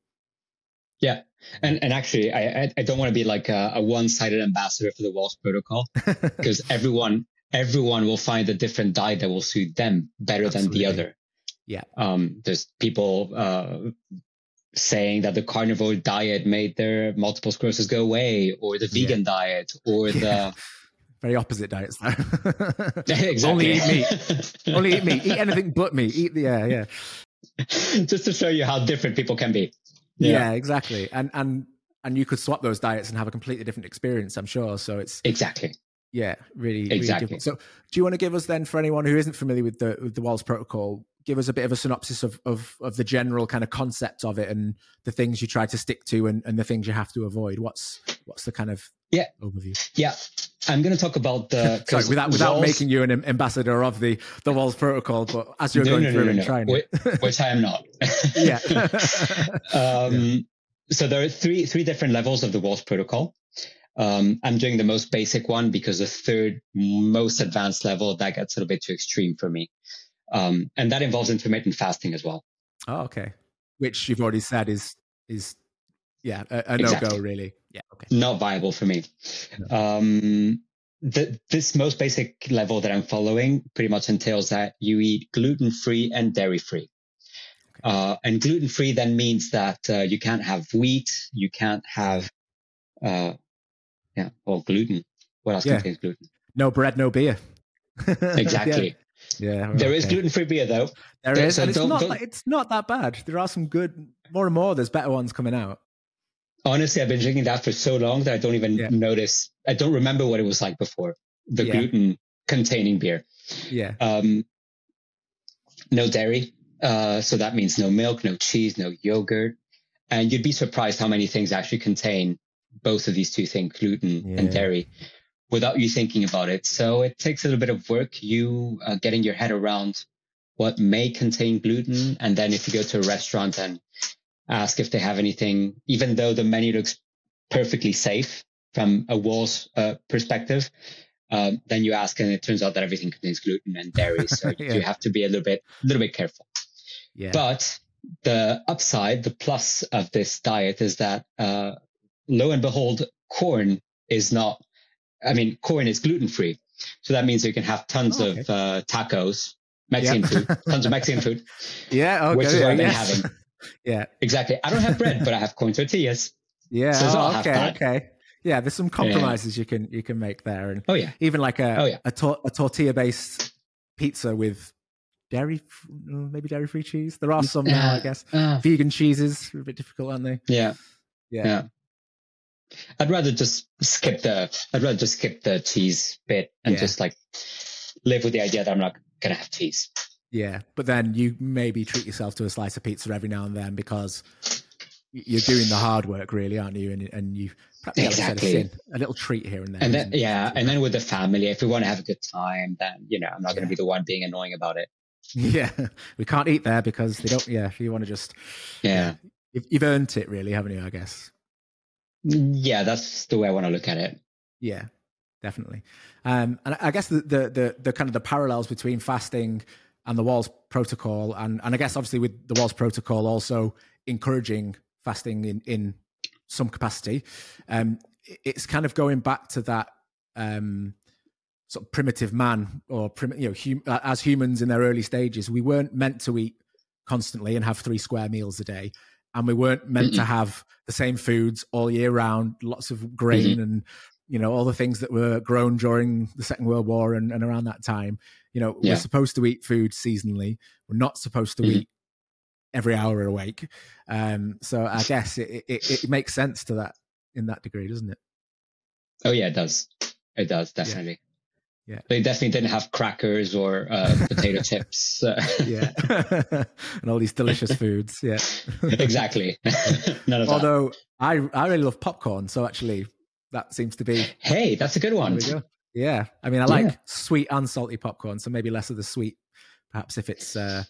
Yeah, and and actually, I I, don't want to be like a, a one-sided ambassador for the Wahls Protocol because everyone everyone will find a different diet that will suit them better Absolutely. than the other. Yeah. Um, there's people uh, saying that the carnivore diet made their multiple sclerosis go away, or the Yeah. vegan diet, or Yeah. Very opposite diets though. exactly. Only eat meat. Only eat meat. Eat anything but meat. Eat the air. yeah. Just to show you how different people can be. Yeah, exactly. And and and you could swap those diets and have a completely different experience, I'm sure. So it's Exactly. yeah, really, really Exactly. different. So do you want to give us then for anyone who isn't familiar with the with the Wahls protocol, give us a bit of a synopsis of of of the general kind of concept of it and the things you try to stick to and, and the things you have to avoid. What's what's the kind of Yeah. overview? Yeah. I'm going to talk about the sorry without without walls, making you an ambassador of the the Wahls Protocol, but as you're no, going no, through no, and trying, which, which I am not. yeah. um, yeah. So there are three three different levels of the Wahls Protocol. Um, I'm doing the most basic one because the third most advanced level that gets a little bit too extreme for me, um, and that involves intermittent fasting as well. Oh, okay. Which you've already said is is yeah a, a no go really. Yeah, okay. Not viable for me. No. Um, the, this most basic level that I'm following pretty much entails that you eat gluten free and dairy free. Okay. Uh, and gluten free then means that uh, you can't have wheat, you can't have uh, yeah, or gluten. What else yeah. contains gluten? No bread, no beer. exactly. Yeah. yeah there okay. is gluten-free beer though. There is, so and it's not. It's not that bad. There are some good. More and more, there's better ones coming out. Honestly, I've been drinking that for so long that I don't even yeah. notice. I don't remember what it was like before. The yeah. gluten-containing beer. Yeah. Um, no dairy. Uh, so that means no milk, no cheese, no yogurt. And you'd be surprised how many things actually contain both of these two things, gluten yeah. and dairy, without you thinking about it. So it takes a little bit of work, you uh, getting your head around what may contain gluten. And then if you go to a restaurant and ask if they have anything, even though the menu looks perfectly safe from a Wahls uh, perspective, um, then you ask and it turns out that everything contains gluten and dairy. So yeah. you have to be a little bit, a little bit careful. Yeah. But the upside, the plus of this diet is that uh, lo and behold, corn is not, I mean, corn is gluten free. So that means you can have tons oh, okay. of uh, tacos, Mexican food, tons of Mexican food. Yeah, okay, which is what I've been yes. having. yeah, exactly. I don't have bread, but I have corn tortillas. Yeah. So oh, okay. Okay. Yeah, there's some compromises yeah. you can you can make there, and oh yeah, even like a oh, yeah. a, to- a tortilla based pizza with dairy, maybe dairy free cheese. There are some now, I guess. Uh, Vegan cheeses are a bit difficult, aren't they? Yeah. Yeah. yeah. I'd rather just skip the I'd rather just skip the cheese bit and yeah. just like live with the idea that I'm not gonna have cheese. Yeah, but then you maybe treat yourself to a slice of pizza every now and then because you're doing the hard work, really, aren't you? And and you exactly a, a, little treat here and there. And then yeah, and then with the family, if we want to have a good time, then you know I'm not going to be the one being annoying about it. Yeah, we can't eat there because they don't. Yeah, if you want to just yeah, you've, you've earned it, really, haven't you? I guess. Yeah, that's the way I want to look at it. Yeah, definitely. Um, and I guess the, the, the the kind of the parallels between fasting and the Wahls Protocol, and and I guess obviously with the Wahls Protocol also encouraging fasting in in some capacity. Um, it's kind of going back to that um, sort of primitive man, or prim, you know, hum, as humans in their early stages, we weren't meant to eat constantly and have three square meals a day and we weren't meant mm-hmm. to have the same foods all year round lots of grain mm-hmm. and you know all the things that were grown during the second world war and, and around that time you know yeah. we're supposed to eat food seasonally we're not supposed to mm-hmm. eat every hour awake um, so i guess it, it, it, makes sense to that in that degree doesn't it oh yeah it does it does definitely yeah. They definitely didn't have crackers or uh, potato chips. yeah. and all these delicious foods. Yeah. exactly. None of that Although that. I I really love popcorn, so actually that seems to be Hey, that's a good one. Yeah. I mean I like yeah. sweet and salty popcorn, so maybe less of the sweet, perhaps if it's uh, a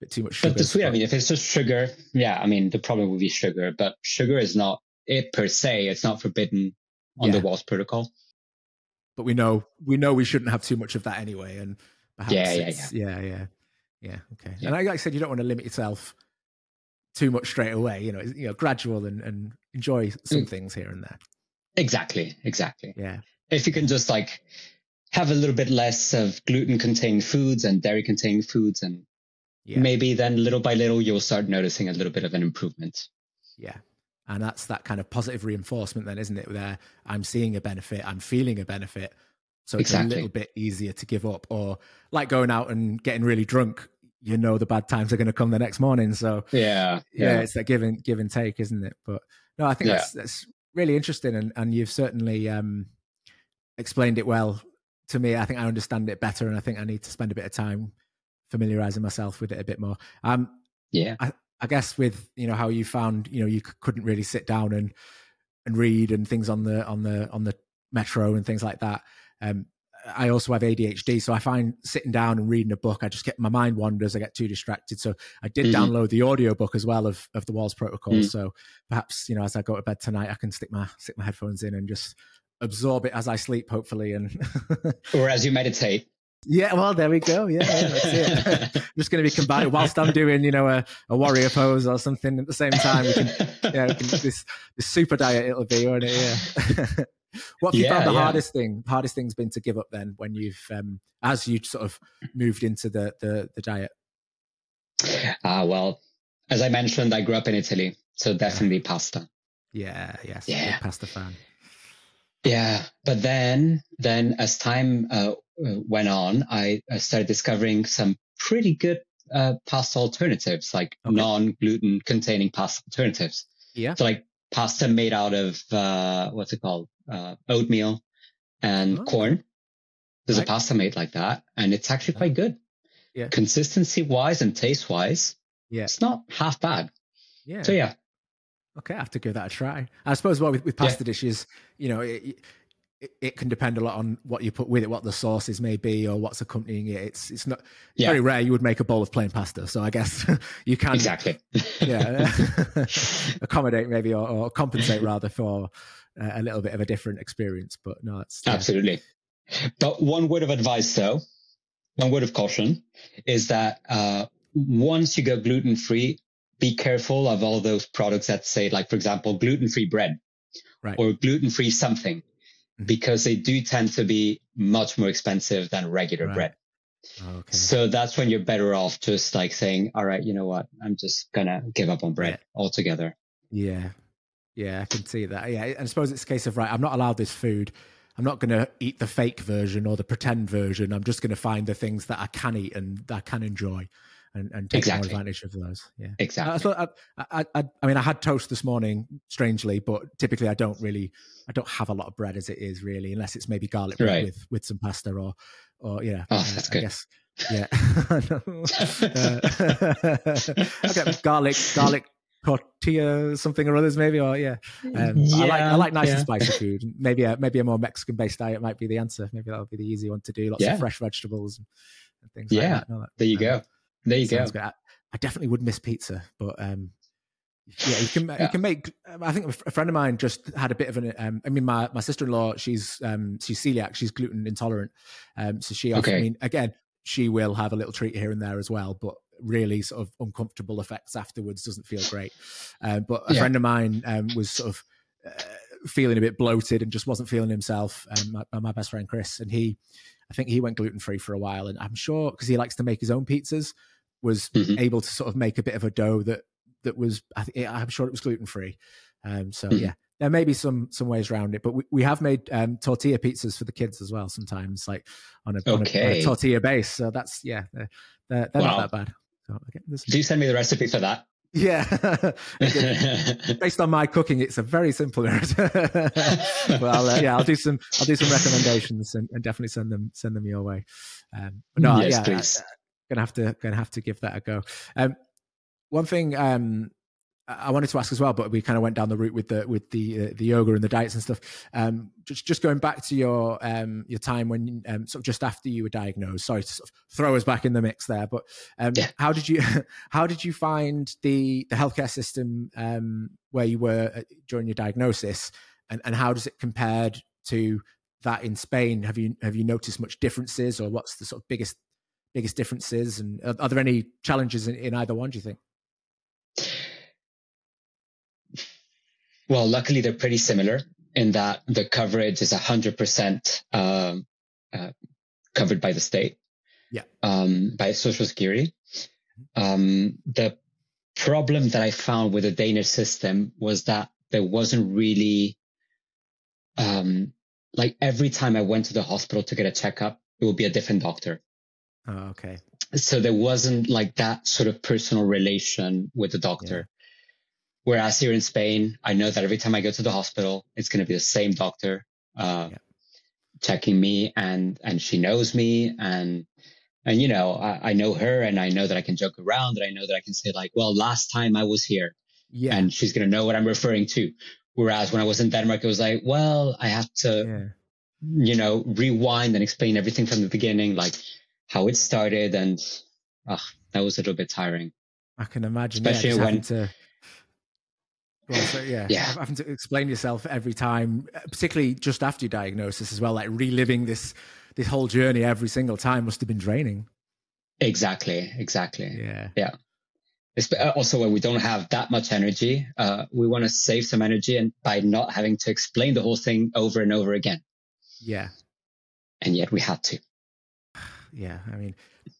bit too much sugar. But the sweet, I mean, if it's just sugar, yeah, I mean the problem would be sugar, but sugar is not it per se, it's not forbidden on yeah. the Wahls protocol but we know we know we shouldn't have too much of that anyway. And perhaps yeah, yeah, yeah, yeah, yeah, yeah. Okay. Yeah. And like I said, you don't want to limit yourself too much straight away. You know, you know, gradual and, and enjoy some mm. things here and there. Exactly. Exactly. Yeah. If you can just like have a little bit less of gluten containing foods and dairy containing foods and yeah. maybe then little by little you'll start noticing a little bit of an improvement. Yeah and that's that kind of positive reinforcement then isn't it There, i'm seeing a benefit i'm feeling a benefit so it's exactly. a little bit easier to give up or like going out and getting really drunk you know the bad times are going to come the next morning so yeah yeah, yeah it's that give and give and take isn't it but no i think yeah. that's that's really interesting and and you've certainly um explained it well to me i think i understand it better and i think i need to spend a bit of time familiarizing myself with it a bit more um yeah I, I guess with you know how you found you know you couldn't really sit down and and read and things on the on the on the metro and things like that. Um, I also have ADHD, so I find sitting down and reading a book, I just get my mind wanders. I get too distracted. So I did mm-hmm. download the audio book as well of of the Wahls Protocol. Mm-hmm. So perhaps you know, as I go to bed tonight, I can stick my stick my headphones in and just absorb it as I sleep, hopefully, and or as you meditate. Yeah, well, there we go. Yeah, yeah that's it. just going to be combined whilst I'm doing, you know, a, a warrior pose or something at the same time. We can, yeah, we can, this this super diet it'll be, won't it? Yeah. what have you yeah, found the yeah. hardest thing? Hardest thing's been to give up then when you've, um, as you sort of moved into the the, the diet. Ah, uh, well, as I mentioned, I grew up in Italy, so definitely pasta. Yeah, yes, yeah, pasta fan. Yeah, but then, then as time uh, went on, I, started discovering some pretty good uh, pasta alternatives, like okay. non-gluten containing pasta alternatives. Yeah. So like pasta made out of uh, what's it called, uh, oatmeal and oh. corn. There's right. a pasta made like that, and it's actually quite good. Yeah. Consistency wise and taste wise, yeah, it's not half bad. Yeah. So yeah, Okay, I have to give that a try. I suppose what with, with pasta yeah. dishes, you know, it, it, it, can depend a lot on what you put with it, what the sauces may be, or what's accompanying it. It's it's not yeah. very rare you would make a bowl of plain pasta. So I guess you can exactly, yeah, accommodate maybe or, or compensate rather for a little bit of a different experience. But no, it's yeah. absolutely. But one word of advice, though, one word of caution is that uh, once you go gluten free, be careful of all those products that say, like, for example, gluten free bread right. or gluten free something, mm-hmm. because they do tend to be much more expensive than regular right. bread. Okay. So that's when you're better off just like saying, all right, you know what? I'm just going to give up on bread yeah. altogether. Yeah. Yeah, I can see that. Yeah. And I suppose it's a case of, right, I'm not allowed this food. I'm not going to eat the fake version or the pretend version. I'm just going to find the things that I can eat and that I can enjoy and, and take exactly. more advantage of those. Yeah, exactly. I, I, I, I, mean, I had toast this morning, strangely, but typically I don't really, I don't have a lot of bread as it is really, unless it's maybe garlic bread right. with with some pasta or, or yeah. Oh, that's uh, good. I guess, yeah. uh, okay, garlic, garlic tortilla something or others maybe or yeah, um, yeah I like I like nice yeah. and spicy food maybe a, maybe a more Mexican based diet might be the answer maybe that'll be the easy one to do lots yeah. of fresh vegetables and, and things yeah like that. there you um, go there you go. I, I, definitely would miss pizza, but um, yeah, you can you can make. Um, I think a friend of mine just had a bit of an. Um, I mean, my my sister in law, she's um, she's celiac, she's gluten intolerant, um, so she. Okay. I mean, again, she will have a little treat here and there as well, but really sort of uncomfortable effects afterwards. Doesn't feel great. Um, but a yeah. friend of mine um, was sort of. Uh, feeling a bit bloated and just wasn't feeling himself. Um, my, my, best friend Chris, and he, I think he went gluten free for a while, and I'm sure because he likes to make his own pizzas was mm-hmm. able to sort of make a bit of a dough that that was I am sure it was gluten free. Um, so mm-hmm. yeah, there may be some some ways around it, but we, we have made um, tortilla pizzas for the kids as well sometimes, like on a, okay. on a, on a tortilla base. So that's yeah, they're, they're, they're wow. not that bad. So, okay, Do you send me the recipe for that? Yeah, based on my cooking, it's a very simple recipe. well, I'll, uh, yeah, I'll do some I'll do some recommendations and, and, definitely send them send them your way. Um, no, yes, yeah, please gonna have to gonna have to give that a go. Um, one thing um, I wanted to ask as well, but we kind of went down the route with the with the uh, the yoga and the diets and stuff. Um, just just going back to your um, your time when um, sort of just after you were diagnosed. Sorry to sort of throw us back in the mix there, but um, yeah. how did you how did you find the the healthcare system um, where you were uh, during your diagnosis, and and how does it compared to that in Spain? Have you have you noticed much differences, or what's the sort of biggest biggest differences? And are, are there any challenges in, in either one? Do you think? Well, luckily they're pretty similar in that the coverage is 100% um, uh, covered by the state, yeah, um, by Social Security. Um, the problem that I found with the Danish system was that there wasn't really, um, like every time I went to the hospital to get a checkup, it would be a different doctor. Oh, okay. So there wasn't like that sort of personal relation with the doctor. Whereas here in Spain, I know that every time I go to the hospital, it's going to be the same doctor uh, yeah. checking me, and and she knows me, and and you know I, I, know her, and I know that I can joke around, and I know that I can say like, well, last time I was here, yeah, and she's going to know what I'm referring to. Whereas when I was in Denmark, it was like, well, I have to. Yeah you know, rewind and explain everything from the beginning, like how it started. And oh, that was a little bit tiring. I can imagine. Especially yeah, when. To, well, so yeah, yeah, having to explain yourself every time, particularly just after your diagnosis as well, like reliving this this whole journey every single time must have been draining. Exactly. Exactly. Yeah. Yeah. Uh, also, when we don't have that much energy, uh, we want to save some energy, and by not having to explain the whole thing over and over again. Yeah. And yet we had to. Yeah, I mean,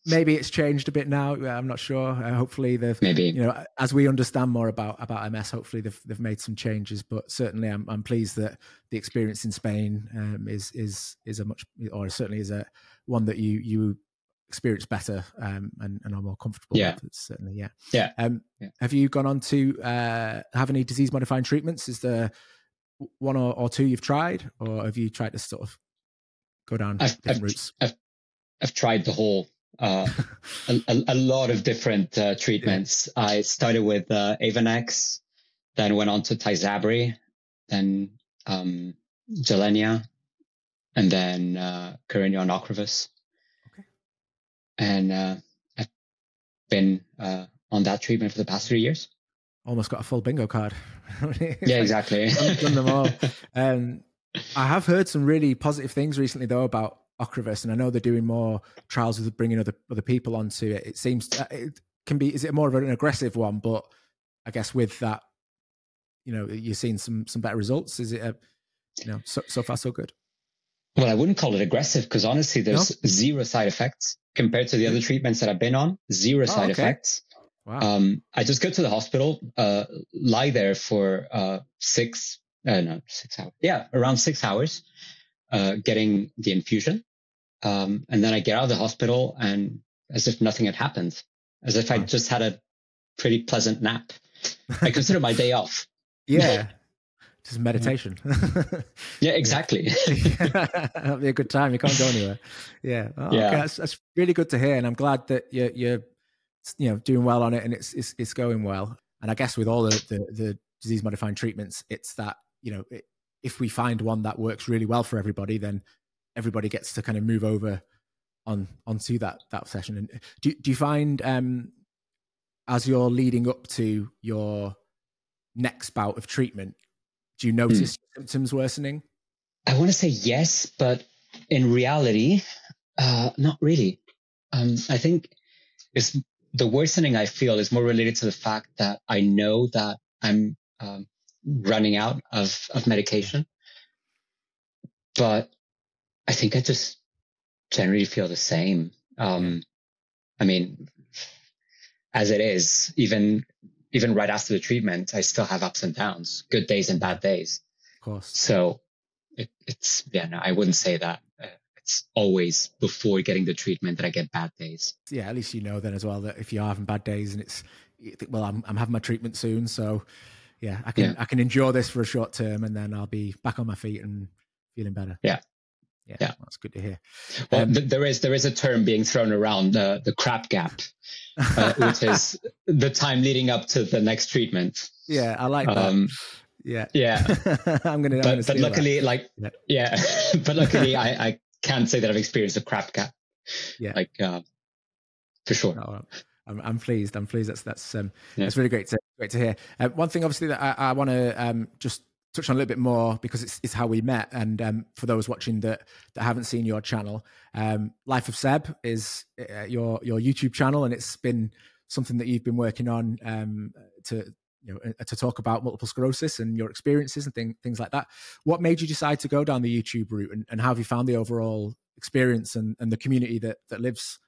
maybe it's changed a bit now. I'm not sure. Uh, hopefully, they've maybe you know as we understand more about about MS. Hopefully, they've they've made some changes. But certainly, I'm I'm pleased that the experience in Spain um, is is is a much or certainly is a one that you you experience better um, and, and are more comfortable yeah. with. certainly, yeah. Yeah. Um, yeah. Have you gone on to uh, have any disease modifying treatments? Is there one or, or, two you've tried, or have you tried to sort of go down I've, different I've, routes? I've, I've tried the whole, uh, a, a, a, lot of different uh, treatments. Yeah. I started with uh, Avonex, then went on to Tysabri, then um, Gilenya, and then uh, on Ocrevus and uh, I've been uh, on that treatment for the past three years. Almost got a full bingo card. yeah, exactly. done them all. Um, I have heard some really positive things recently, though, about Ocrevus, and I know they're doing more trials with bringing other other people onto it. It seems to, uh, it can be. Is it more of an aggressive one? But I guess with that, you know, you're seeing some some better results. Is it a, you know, so, so far so good? Well, I wouldn't call it aggressive because honestly, there's no? zero side effects compared to the other treatments that I've been on. Zero oh, side okay. effects. Wow. Um, I just go to the hospital, uh, lie there for uh, six, uh, no, six hours. Yeah, around six hours, uh, getting the infusion. Um, and then I get out of the hospital and as if nothing had happened, as if I just had a pretty pleasant nap. I consider my day off. Yeah. Just meditation. yeah, exactly. That'll be a good time. You can't go anywhere. Yeah. Oh, yeah. Okay. That's, that's, really good to hear, and I'm glad that you're, you're, you know, doing well on it, and it's it's, it's going well. And I guess with all the the, the disease modifying treatments, it's that you know, it, if we find one that works really well for everybody, then everybody gets to kind of move over on onto that that session. And do do you find um as you're leading up to your next bout of treatment, do you notice hmm. symptoms worsening? I want to say yes, but in reality, uh, not really. Um, I think it's the worsening I feel is more related to the fact that I know that I'm um, running out of, of medication. But I think I just generally feel the same. Um, I mean, as it is, even even right after the treatment, I still have ups and downs, good days and bad days. Of course. So it, it's, yeah, no, I wouldn't say that. Uh, it's always before getting the treatment that I get bad days. Yeah, at least you know then as well that if you are having bad days and it's, well, I'm, I'm having my treatment soon. So yeah, I can, yeah. I can endure this for a short term and then I'll be back on my feet and feeling better. Yeah. Yeah, yeah, that's good to hear. Well, um, th- there is there is a term being thrown around the uh, the crap gap, uh, which is the time leading up to the next treatment. Yeah, I like that. Um, yeah, yeah. I'm gonna. But, I'm gonna but luckily, that. like, yeah, yeah. but luckily, I I can't say that I've experienced a crap gap. Yeah, like uh, for sure. Oh, I'm, I'm pleased. I'm pleased. That's that's um yeah. that's really great to great to hear. Uh, one thing, obviously, that I, I want to um just touch on a little bit more because it's, it's how we met. And um, for those watching that that haven't seen your channel, um, Life of Seb is uh, your your YouTube channel, and it's been something that you've been working on um, to you know uh, to talk about multiple sclerosis and your experiences and thing, things like that. What made you decide to go down the YouTube route, and, and how have you found the overall experience and, and the community that that lives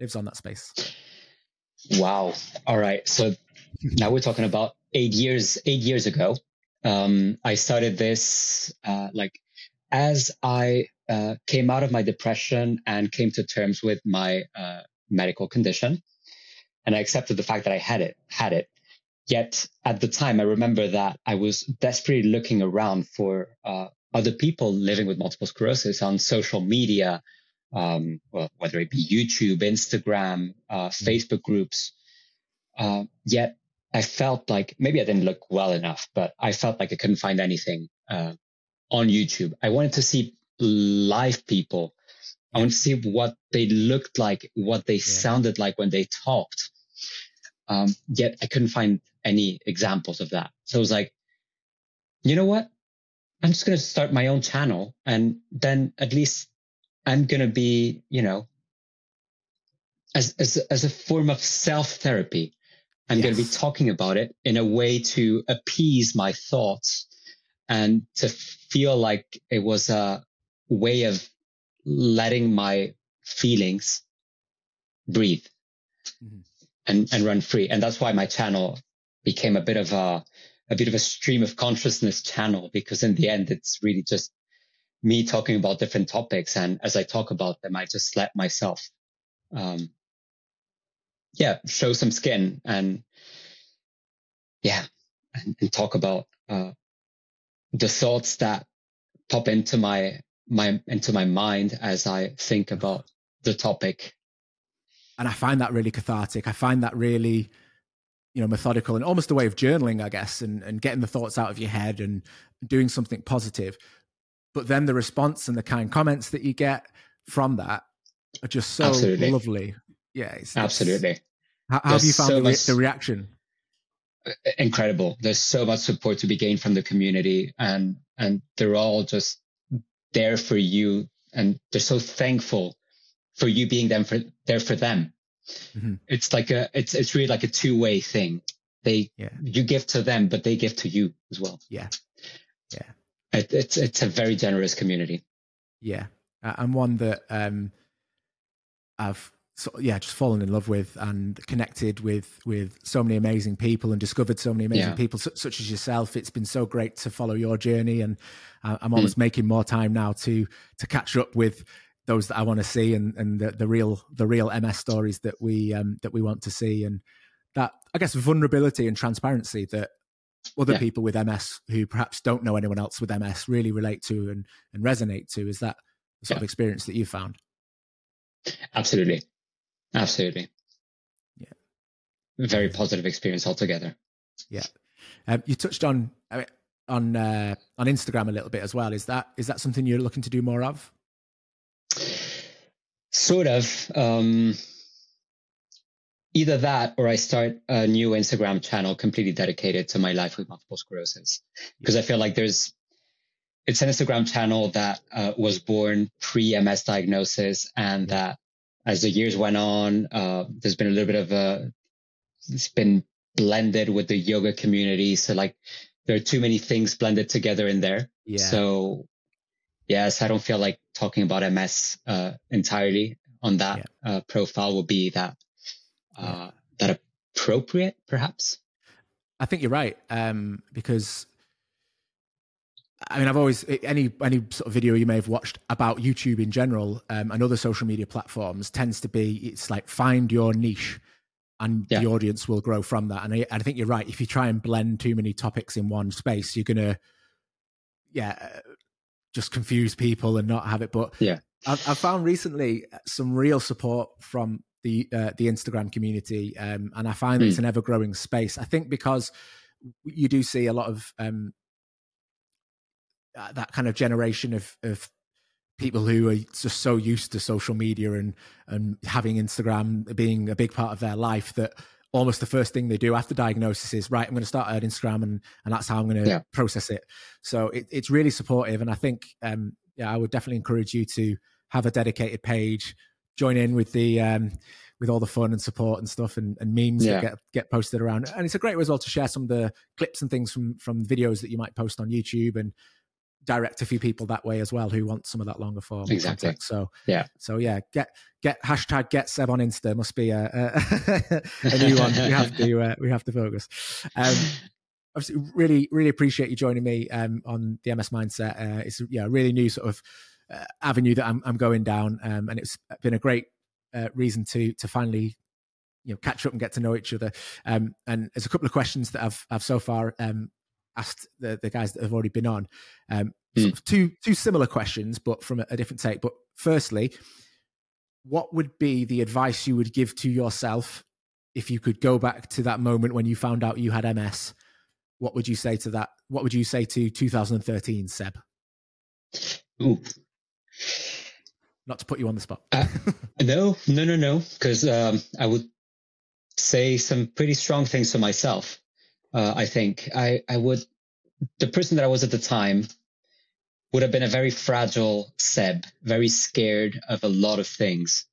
lives on that space? Wow! All right, so now we're talking about eight years eight years ago um, I started this uh, like as I uh, came out of my depression and came to terms with my uh, medical condition, and I accepted the fact that I had it, had it. Yet at the time, I remember that I was desperately looking around for uh, other people living with multiple sclerosis on social media, um, well, whether it be YouTube, Instagram, uh, mm-hmm. Facebook groups. Uh, yet I felt like maybe I didn't look well enough, but I felt like I couldn't find anything uh, on YouTube. I wanted to see live people. I want to see what they looked like, what they yeah. sounded like when they talked. Um, yet I couldn't find any examples of that. So I was like, you know what? I'm just going to start my own channel and then at least I'm going to be, you know, as, as, as a form of self therapy. I'm yes. going to be talking about it in a way to appease my thoughts and to feel like it was a way of letting my feelings breathe mm-hmm. and, and run free. And that's why my channel became a bit of a, a bit of a stream of consciousness channel, because in the end, it's really just me talking about different topics. And as I talk about them, I just let myself, um, yeah, show some skin and yeah, and, and talk about, uh, the thoughts that pop into my my into my mind as I think about the topic. And I find that really cathartic. I find that really, you know, methodical and almost a way of journaling, I guess, and, and getting the thoughts out of your head and doing something positive. But then the response and the kind comments that you get from that are just so Absolutely. lovely. Yeah, it's, Absolutely. It's, how, how have you found so the, much, the reaction? Incredible. There's so much support to be gained from the community, and and they're all just there for you and they're so thankful for you being them for there for them. Mm-hmm. It's like a it's it's really like a two way thing. They yeah. you give to them, but they give to you as well. Yeah, yeah. It, it's it's a very generous community. Yeah, and one that um, I've so, yeah just fallen in love with and connected with with so many amazing people and discovered so many amazing yeah. people such, such as yourself it's been so great to follow your journey and uh, i'm almost mm. making more time now to to catch up with those that i want to see and and the, the real the real ms stories that we um that we want to see and that i guess vulnerability and transparency that other yeah. people with ms who perhaps don't know anyone else with ms really relate to and and resonate to is that the sort yeah. of experience that you found absolutely Absolutely. Yeah. Very positive experience altogether. Yeah. Um, you touched on on uh, on Instagram a little bit as well. Is that is that something you're looking to do more of? Sort of. Um, either that, or I start a new Instagram channel completely dedicated to my life with multiple sclerosis, because I feel like there's it's an Instagram channel that uh, was born pre MS diagnosis and that as the years went on, uh, there's been a little bit of a, it's been blended with the yoga community. So like there are too many things blended together in there. Yeah. So yes, I don't feel like talking about MS, uh, entirely on that, yeah. uh, profile would be that, uh, yeah. that appropriate perhaps. I think you're right. Um, because I mean, I've always any any sort of video you may have watched about YouTube in general um, and other social media platforms tends to be it's like find your niche, and yeah. the audience will grow from that. And I, I, think you're right. If you try and blend too many topics in one space, you're gonna, yeah, uh, just confuse people and not have it. But yeah, I've, I've found recently some real support from the uh, the Instagram community, um, and I find mm. it's an ever growing space. I think because you do see a lot of um, uh, that kind of generation of of people who are just so used to social media and and having Instagram being a big part of their life that almost the first thing they do after diagnosis is right i'm going to start an instagram and and that's how i'm going to yeah. process it so it, it's really supportive and i think um yeah i would definitely encourage you to have a dedicated page join in with the um with all the fun and support and stuff and, and memes yeah. that get get posted around and it's a great way as well to share some of the clips and things from from videos that you might post on youtube and direct a few people that way as well who want some of that longer form exactly. content. So yeah, so yeah, get get hashtag get Seb on Insta must be a, a, a new one. we have to uh, we have to focus. Um, obviously, really really appreciate you joining me um, on the MS Mindset. Uh, it's yeah, really new sort of uh, avenue that I'm I'm going down, um, and it's been a great uh, reason to to finally you know catch up and get to know each other. Um, and there's a couple of questions that I've I've so far um, asked the, the guys that have already been on. Um, mm. sort of two two similar questions, but from a, a different take. But firstly, what would be the advice you would give to yourself if you could go back to that moment when you found out you had MS? What would you say to that? What would you say to 2013, Seb? Ooh, Not to put you on the spot. uh, no, no, no, no, because um, I would say some pretty strong things to myself. Uh, I think I, I would, the person that I was at the time would have been a very fragile Seb, very scared of a lot of things.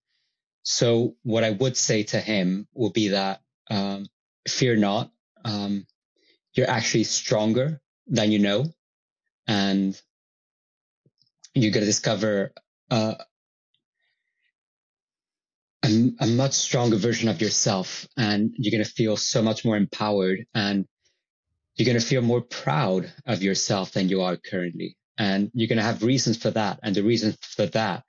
So what I would say to him would be that um, fear not. Um, you're actually stronger than you know, and you're going to discover uh, a, a much stronger version of yourself, and you're going to feel so much more empowered, and you're going to feel more proud of yourself than you are currently. And you're going to have reasons for that. And the reason for that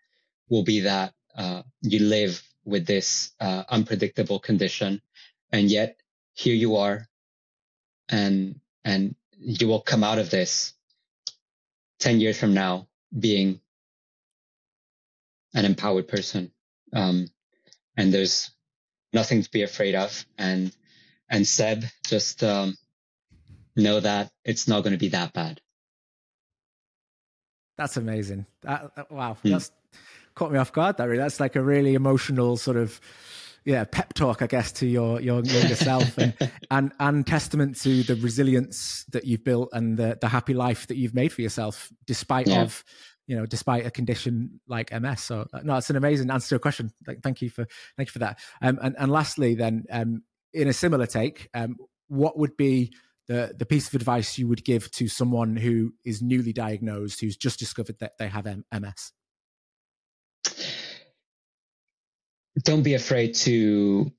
will be that uh, you live with this uh, unpredictable condition, and yet here you are, and and you will come out of this ten years from now being an empowered person. Um, and there's nothing to be afraid of. And and Seb, just um, know that it's not going to be that bad. That's amazing. That, that, wow, mm. that's caught me off guard. That really, that's like a really emotional sort of yeah pep talk, I guess, to your your younger self, and and and testament to the resilience that you've built and the the happy life that you've made for yourself, despite yeah. of you know, despite a condition like MS. So uh, no, it's an amazing answer to a question. Thank you for thank you for that. Um, and and lastly, then, um, in a similar take, um, what would be the the piece of advice you would give to someone who is newly diagnosed, who's just discovered that they have MS? Don't be afraid to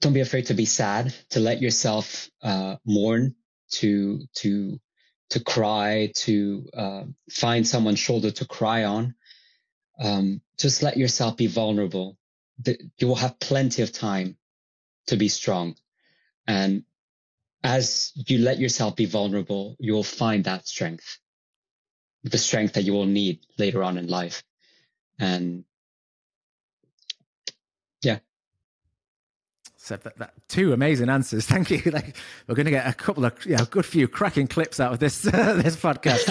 don't be afraid to be sad, to let yourself uh, mourn, to to to cry, to uh, find someone's shoulder to cry on. Um, just let yourself be vulnerable. You will have plenty of time to be strong. And as you let yourself be vulnerable, you will find that strength, the strength that you will need later on in life. And yeah, so that, that, two amazing answers. Thank you. Like, we're going to get a couple of, yeah, a good few cracking clips out of this uh, this podcast.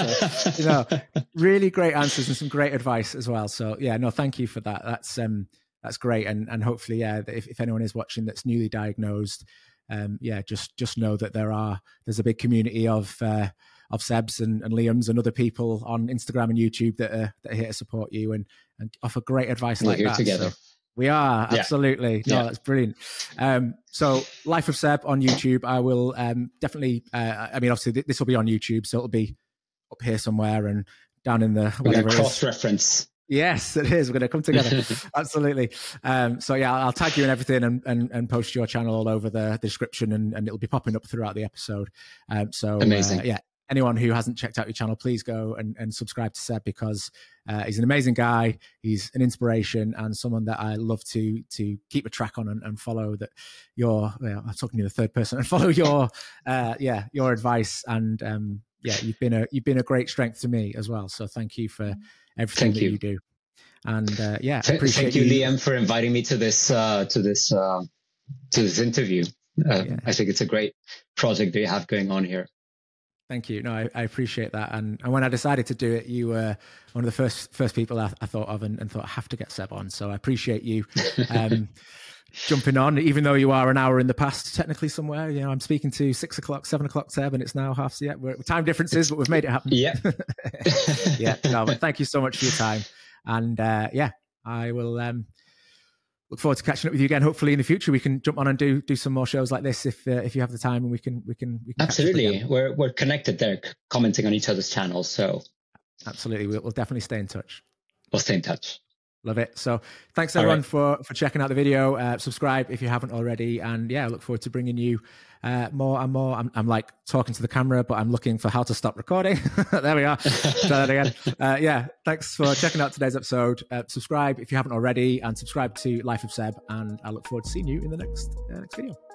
So, you know, really great answers and some great advice as well. So, yeah, no, thank you for that. That's um, that's great. And and hopefully, yeah, if, if anyone is watching that's newly diagnosed, um, yeah, just just know that there are there's a big community of uh, of Sebs and, and Liam's and other people on Instagram and YouTube that are that are here to support you and and offer great advice we're like that. Together. So, we are absolutely. Yeah. No, that's brilliant. Um, so, Life of Seb on YouTube. I will um, definitely. Uh, I mean, obviously, th- this will be on YouTube, so it'll be up here somewhere and down in the whatever cross reference. Yes, it is. We're going to come together. Absolutely. Um, so yeah, I'll tag you and everything and, and, and post your channel all over the, the description and, and it'll be popping up throughout the episode. Um, so amazing. Uh, yeah, anyone who hasn't checked out your channel, please go and, and subscribe to Seb because uh, he's an amazing guy. He's an inspiration and someone that I love to to keep a track on and, and follow. That your, well, I'm talking to the third person, and follow your, uh, yeah, your advice. And um, yeah, you've been a you've been a great strength to me as well. So thank you for everything thank that you. you do. And uh, yeah, thank you, you, Liam, for inviting me to this uh, to this uh, to this interview. Uh, yeah. I think it's a great project that you have going on here. Thank you. No, I, I, appreciate that. And, and when I decided to do it, you were one of the first first people I, I thought of and, and, thought I have to get Seb on. So I appreciate you um, jumping on, even though you are an hour in the past technically somewhere. You know, I'm speaking to six o'clock, seven o'clock Seb, and it's now half. So yeah, we're, time differences, but we've made it happen. Yeah. yeah. No, but thank you so much for your time. And uh, yeah, I will. Um, look forward to catching up with you again. Hopefully, in the future, we can jump on and do do some more shows like this if uh, if you have the time, and we can we can, we can absolutely. We're we're connected there, commenting on each other's channels. So absolutely, we'll, we'll definitely stay in touch. We'll stay in touch. Love it. So thanks everyone right. for for checking out the video. Uh, subscribe if you haven't already, and yeah, I look forward to bringing you uh, more and more. I'm, I'm like talking to the camera, but I'm looking for how to stop recording. there we are. Try that again. Uh, yeah, thanks for checking out today's episode. Uh, subscribe if you haven't already, and subscribe to Life of Seb. And I look forward to seeing you in the next uh, next video.